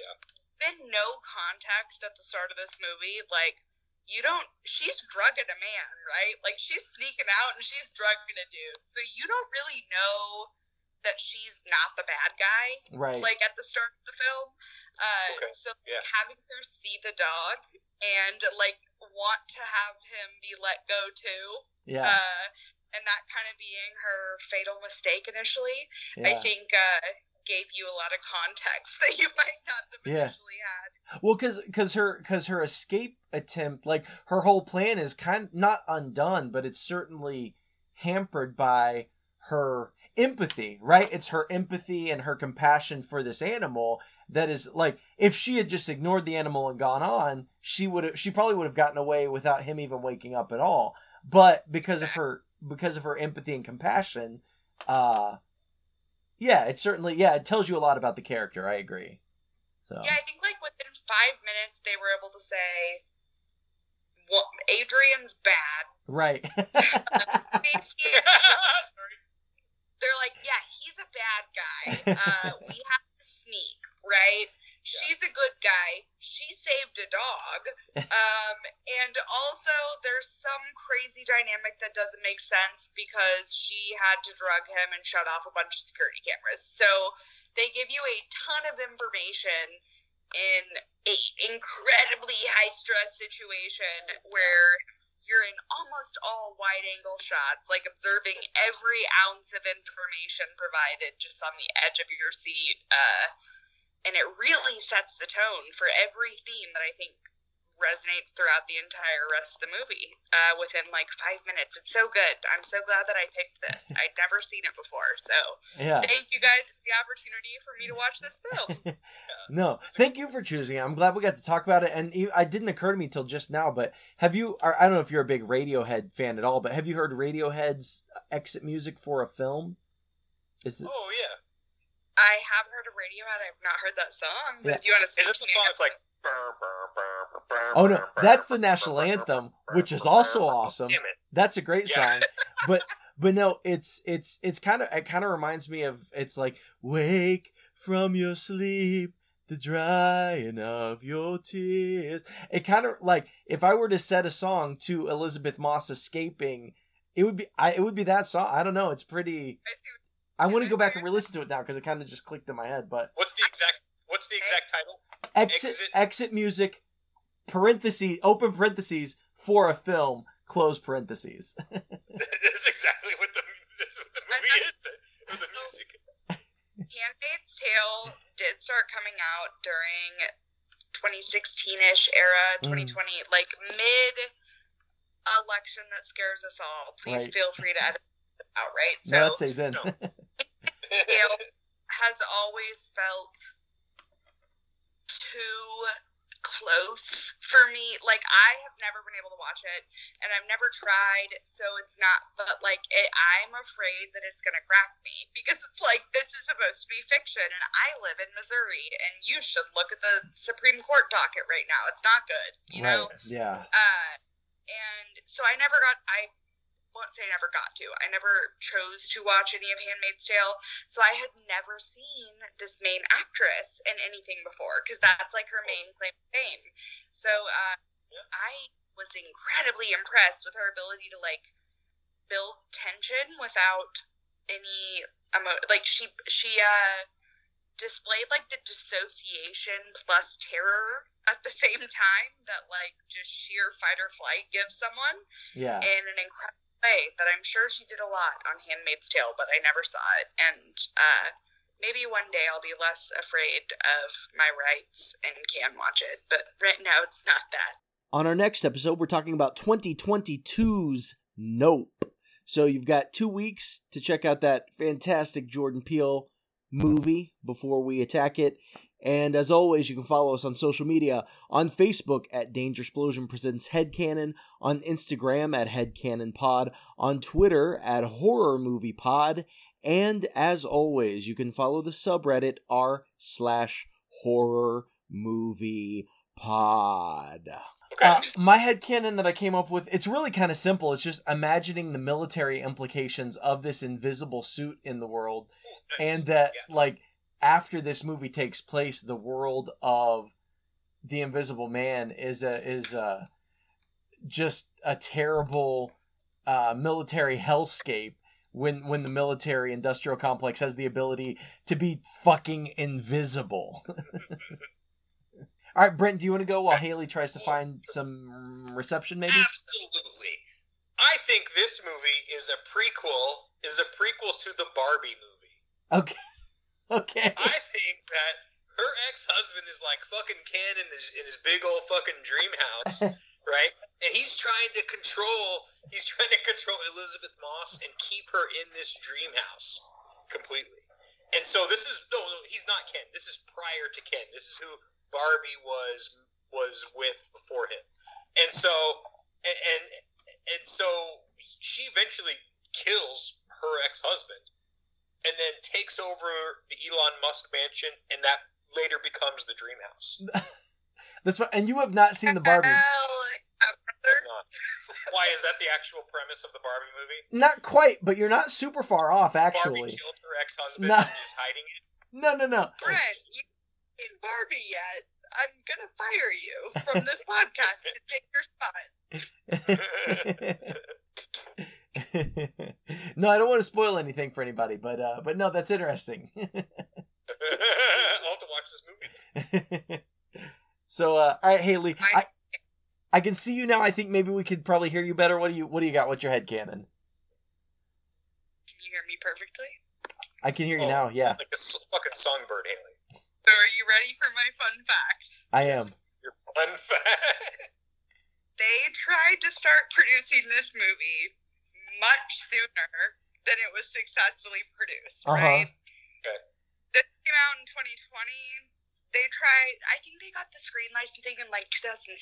Yeah. been no context at the start of this movie like you don't she's drugging a man right? Like she's sneaking out and she's drugging a dude. So you don't really know that she's not the bad guy right? like at the start of the film. Uh Okay, so yeah. having her see the dog and like want to have him be let go too yeah, uh and that kind of being her fatal mistake initially I think uh, gave you a lot of context that you might not have Yeah. initially had. Well, because because her because her escape attempt, like her whole plan, is kind not undone, but it's certainly hampered by her empathy. Right? It's her empathy and her compassion for this animal that is like if she had just ignored the animal and gone on, she would have she probably would have gotten away without him even waking up at all. But because of her because of her empathy and compassion, uh, yeah, it certainly yeah it tells you a lot about the character. I agree. So Yeah, I think like within five minutes they were able to say, "Well, Adrian's bad." right. They see it, Sorry. They're like, "Yeah, he's a bad guy. Uh, we have to sneak, right?" She's a good guy. She saved a dog. Um, and also, there's some crazy dynamic that doesn't make sense because she had to drug him and shut off a bunch of security cameras. So they give you a ton of information in a incredibly high stress situation where you're in almost all wide angle shots, like observing every ounce of information provided just on the edge of your seat. Uh, and it really sets the tone for every theme that I think resonates throughout the entire rest of the movie uh, within like five minutes. It's so good. I'm so glad that I picked this. I'd never seen it before. So Yeah. thank you guys for the opportunity for me to watch this film. No, thank you for choosing. it. I'm glad we got to talk about it, and e- it didn't occur to me till just now. But have you? I don't know if you're a big Radiohead fan at all, but have you heard Radiohead's exit music for a film? Is it, oh yeah. I have heard of Radiohead. I've not heard that song. But Yeah. if you want to Is sing it to the me, song? It's like. burr, burr, burr, burr, burr, Oh, no, burr, burr, that's the national anthem, which is also awesome. Damn it. That's a great Yeah. song, but but no, it's it's it's kind of it kind of reminds me of it's like wake from your sleep, the drying of your tears. It kind of like if I were to set a song to Elisabeth Moss escaping, it would be I it would be that song. I don't know. It's pretty. I want to go back and re-listen to it now because it kind of just clicked in my head. But What's the exact? What's the exact title? exit Exit. exit music parentheses open parentheses for a film close parentheses. that's exactly what the that's what the movie is. The, the music. Handmaid's Tale did start coming out during 2016-ish era, Mm. 2020, like mid election that scares us all. Please Right. feel free to edit it out, right? no, that stays in. Tale has always felt too close for me. Like I have never been able to watch it, and I've never tried, so it's not. But like, it, I'm afraid that it's gonna crack me because it's like this is supposed to be fiction, and I live in Missouri, and you should look at the Supreme Court docket right now. It's not good, you know. Yeah. Uh, and so I never got. I won't say I never got to. I never chose to watch any of *Handmaid's Tale*, so I had never seen this main actress in anything before because that's like her main claim to fame. So uh, I was incredibly impressed with her ability to like build tension without any emo- like she she uh displayed like the dissociation plus terror at the same time that like just sheer fight or flight gives someone Yeah. in an incredible way that I'm sure she did a lot on Handmaid's Tale, but I never saw it. And uh, maybe one day I'll be less afraid of my rights and can watch it. But right now it's not that. On our next episode, we're talking about 2022's Nope. So you've got two weeks to check out that fantastic Jordan Peele movie before we attack it. And as always, you can follow us on social media on Facebook at Danger Explosion Presents Head Cannon, on Instagram at Head Cannon Pod, on Twitter at Horror Movie Pod, and as always, you can follow the subreddit r slash Horror Movie Pod. Uh, my head canon that I came up with, it's really kind of simple. It's just imagining the military implications of this invisible suit in the world Nice. and that Yeah. like after this movie takes place the world of the invisible man is a is a just a terrible uh, military hellscape when when the military industrial complex has the ability to be fucking invisible all right brent do you want to go while hailey tries to find some reception maybe Absolutely. I think this movie is a prequel. Is a prequel to the Barbie movie. okay okay I think that her ex-husband is like fucking Ken in his in his big old fucking dream house, right? And he's trying to control. He's trying to control Elisabeth Moss and keep her in this dream house completely. And so this is no, no, he's not Ken. This is prior to Ken. This is who Barbie was was with before him. And so and and, and so she eventually kills her ex-husband and then takes over the Elon Musk mansion, and that later becomes the dream house. that's what and you have not seen the barbie Well, Why is that the actual premise of the Barbie movie? not quite but you're not super far off actually. Barbie actually killed her ex-husband No. and is hiding it. no no no Brent, you ain't Barbie yet. I'm gonna fire you from this podcast to take your spot. no, I don't want to spoil anything for anybody, but uh, but no, that's interesting. I'll have to watch this movie. so, uh, all right, Hailey, I I can see you now. I think maybe we could probably hear you better. What do you What do you got? What's your head cannon? Can you hear me perfectly? I can hear you Oh, now. Yeah, Like a s- fucking songbird, Hailey. So are you ready for my fun fact? I am. Your fun fact. They tried to start producing this movie much sooner than it was successfully produced, Uh-huh. right? Okay. This came out in 2020. They tried, I think they got the screen licensing in like 2006.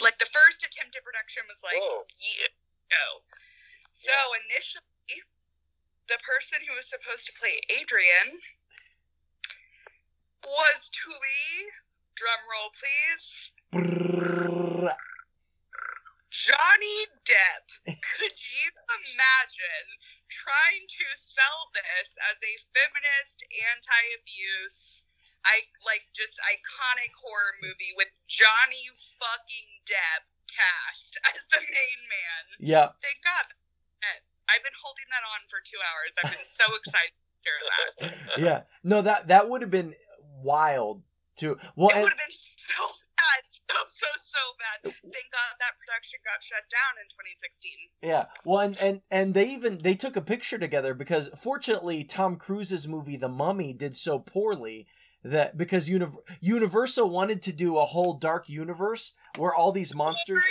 Like the first attempt at production was like Whoa. years ago. So initially, the person who was supposed to play Adrian was to be, drum roll please. Johnny Depp. Could you imagine trying to sell this as a feminist, anti-abuse, I like just iconic horror movie with Johnny fucking Depp cast as the main man? Yeah, Thank God. I've been holding that on for two hours. I've been so excited to hear that. yeah. No, that that would have been wild too. Well, It would have been so bad, so so so bad. Thank God that production got shut down in 2016. Yeah. Well, and, and and they even they took a picture together because fortunately Tom Cruise's movie The Mummy did so poorly that because Uni- Universal wanted to do a whole dark universe where all these monsters.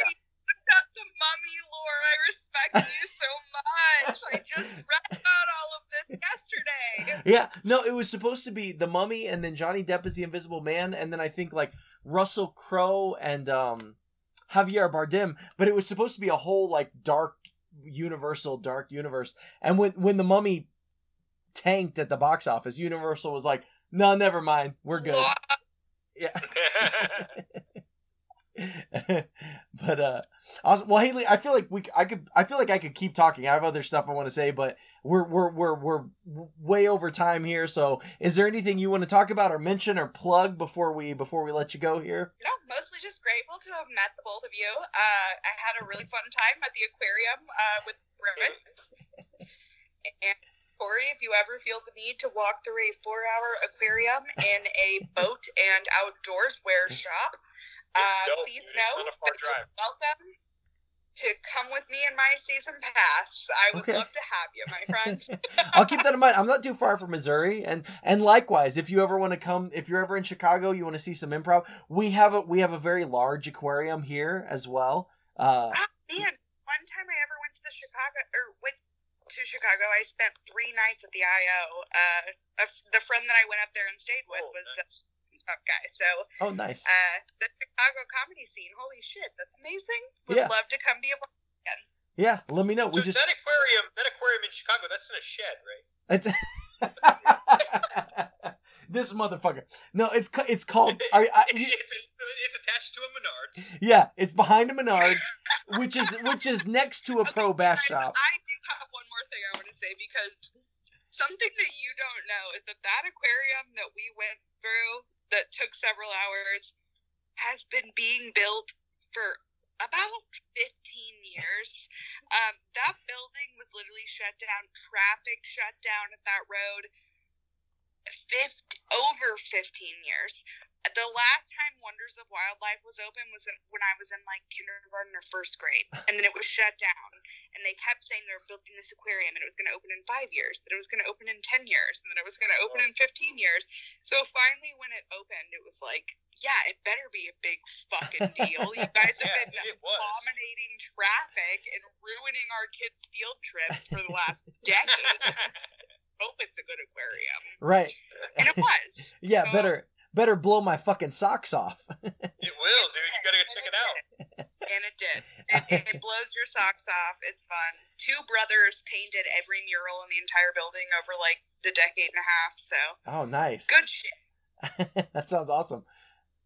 Got the mummy lore. I respect you so much. I just read about all of this yesterday. Yeah, no, it was supposed to be The Mummy and then Johnny Depp is the Invisible Man and then I think like Russell Crowe and um Javier Bardem, but it was supposed to be a whole like dark universal dark universe. And when when The Mummy tanked at the box office, Universal was like, "No, never mind. We're good." Yeah. but uh awesome. well Hailey, I feel like we I could I feel like I could keep talking. I have other stuff I want to say, but we're we're we're we're way over time here. So, is there anything you want to talk about or mention or plug before we before we let you go here? No, mostly just grateful to have met the both of you. Uh, I had a really fun time at the aquarium uh, with Ribbon. And Corey, if you ever feel the need to walk through a four-hour aquarium in a boat and outdoors wear shop, It's uh, dope, please dude. It's know not a far drive. welcome to come with me in my season pass. I would Okay. love to have you, my friend. I'll keep that in mind. I'm not too far from Missouri, and and likewise, if you ever want to come, if you're ever in Chicago, you want to see some improv, we have a we have a very large aquarium here as well. Uh, Ah, man, one time I ever went to the Chicago or went to Chicago, I spent three nights at the IO. Uh, a, the friend that I went up there and stayed with Oh, was nice. A tough guy. So, oh, nice. uh, the Chicago comedy scene, holy shit, that's amazing. Would Yeah. love to come be a part. Again. Yeah, let me know. So We just that aquarium, that aquarium in Chicago, that's in a shed, right? It's this motherfucker. No, it's it's called. Are, I, it's, it's, it's attached to a Menards. yeah, it's behind a Menards, which is which is next to a Okay, pro bass I, shop. I do have one more thing I want to say because something that you don't know is that that aquarium that we went through that took several hours has been being built for about 15 years. Um, that building was literally shut down, traffic shut down at that road. 50, over 15 years. The last time Wonders of Wildlife was open was in, when I was in like kindergarten or first grade, and then it was shut down. And they kept saying they were building this aquarium, and it was going to open in five years, that it was going to open in 10 years, and then it was going to open oh. in 15 years. So finally, when it opened, it was like, yeah, it better be a big fucking deal. You guys have Yeah, been it was. dominating traffic and ruining our kids' field trips for the last decade. Hope it's a good aquarium, Right? and it was. Yeah, So- better better blow my fucking socks off. It will, dude. You gotta go check it out. And it did. It, it, it blows your socks off. It's fun. Two brothers painted every mural in the entire building over like the decade and a half. So Oh, nice. good shit. that sounds awesome.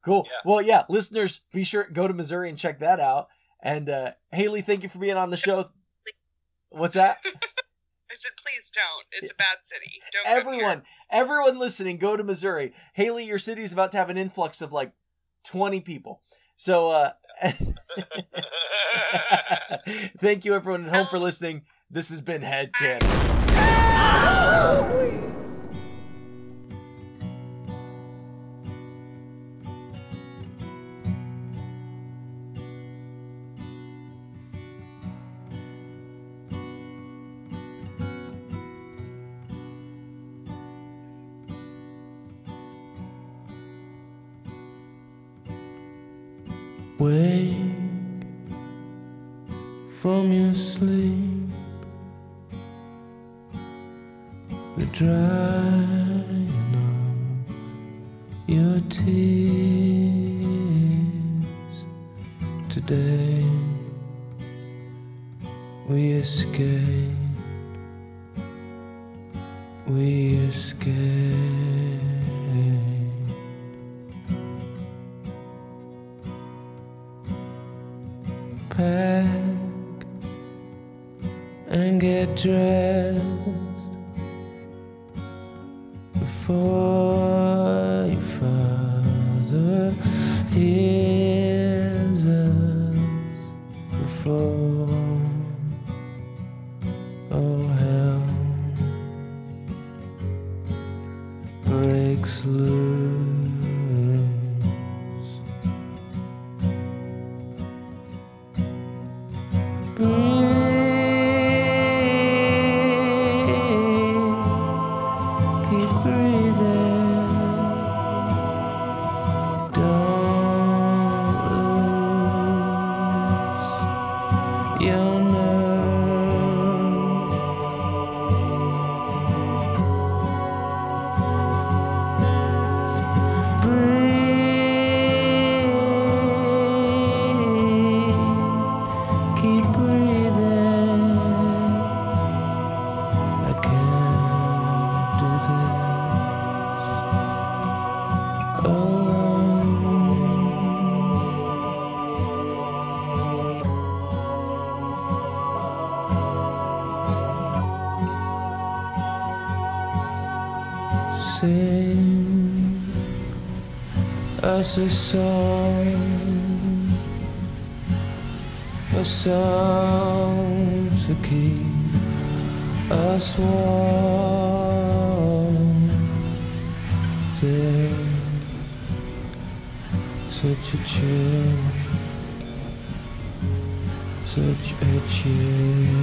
Cool. Yeah. Well, yeah, listeners, be sure go to Missouri and check that out. And uh Hailey, thank you for being on the show. What's that? I said, please don't. It's a bad city. Don't everyone, everyone listening, go to Missouri. Hailey, your city is about to have an influx of like 20 people. So, uh, thank you everyone at home for listening. This has been Head Cannon. from your sleep, the drying of your tears. Today we escape, keep breathing. Us a song, a song to keep us warm. There's such a chill, such a chill.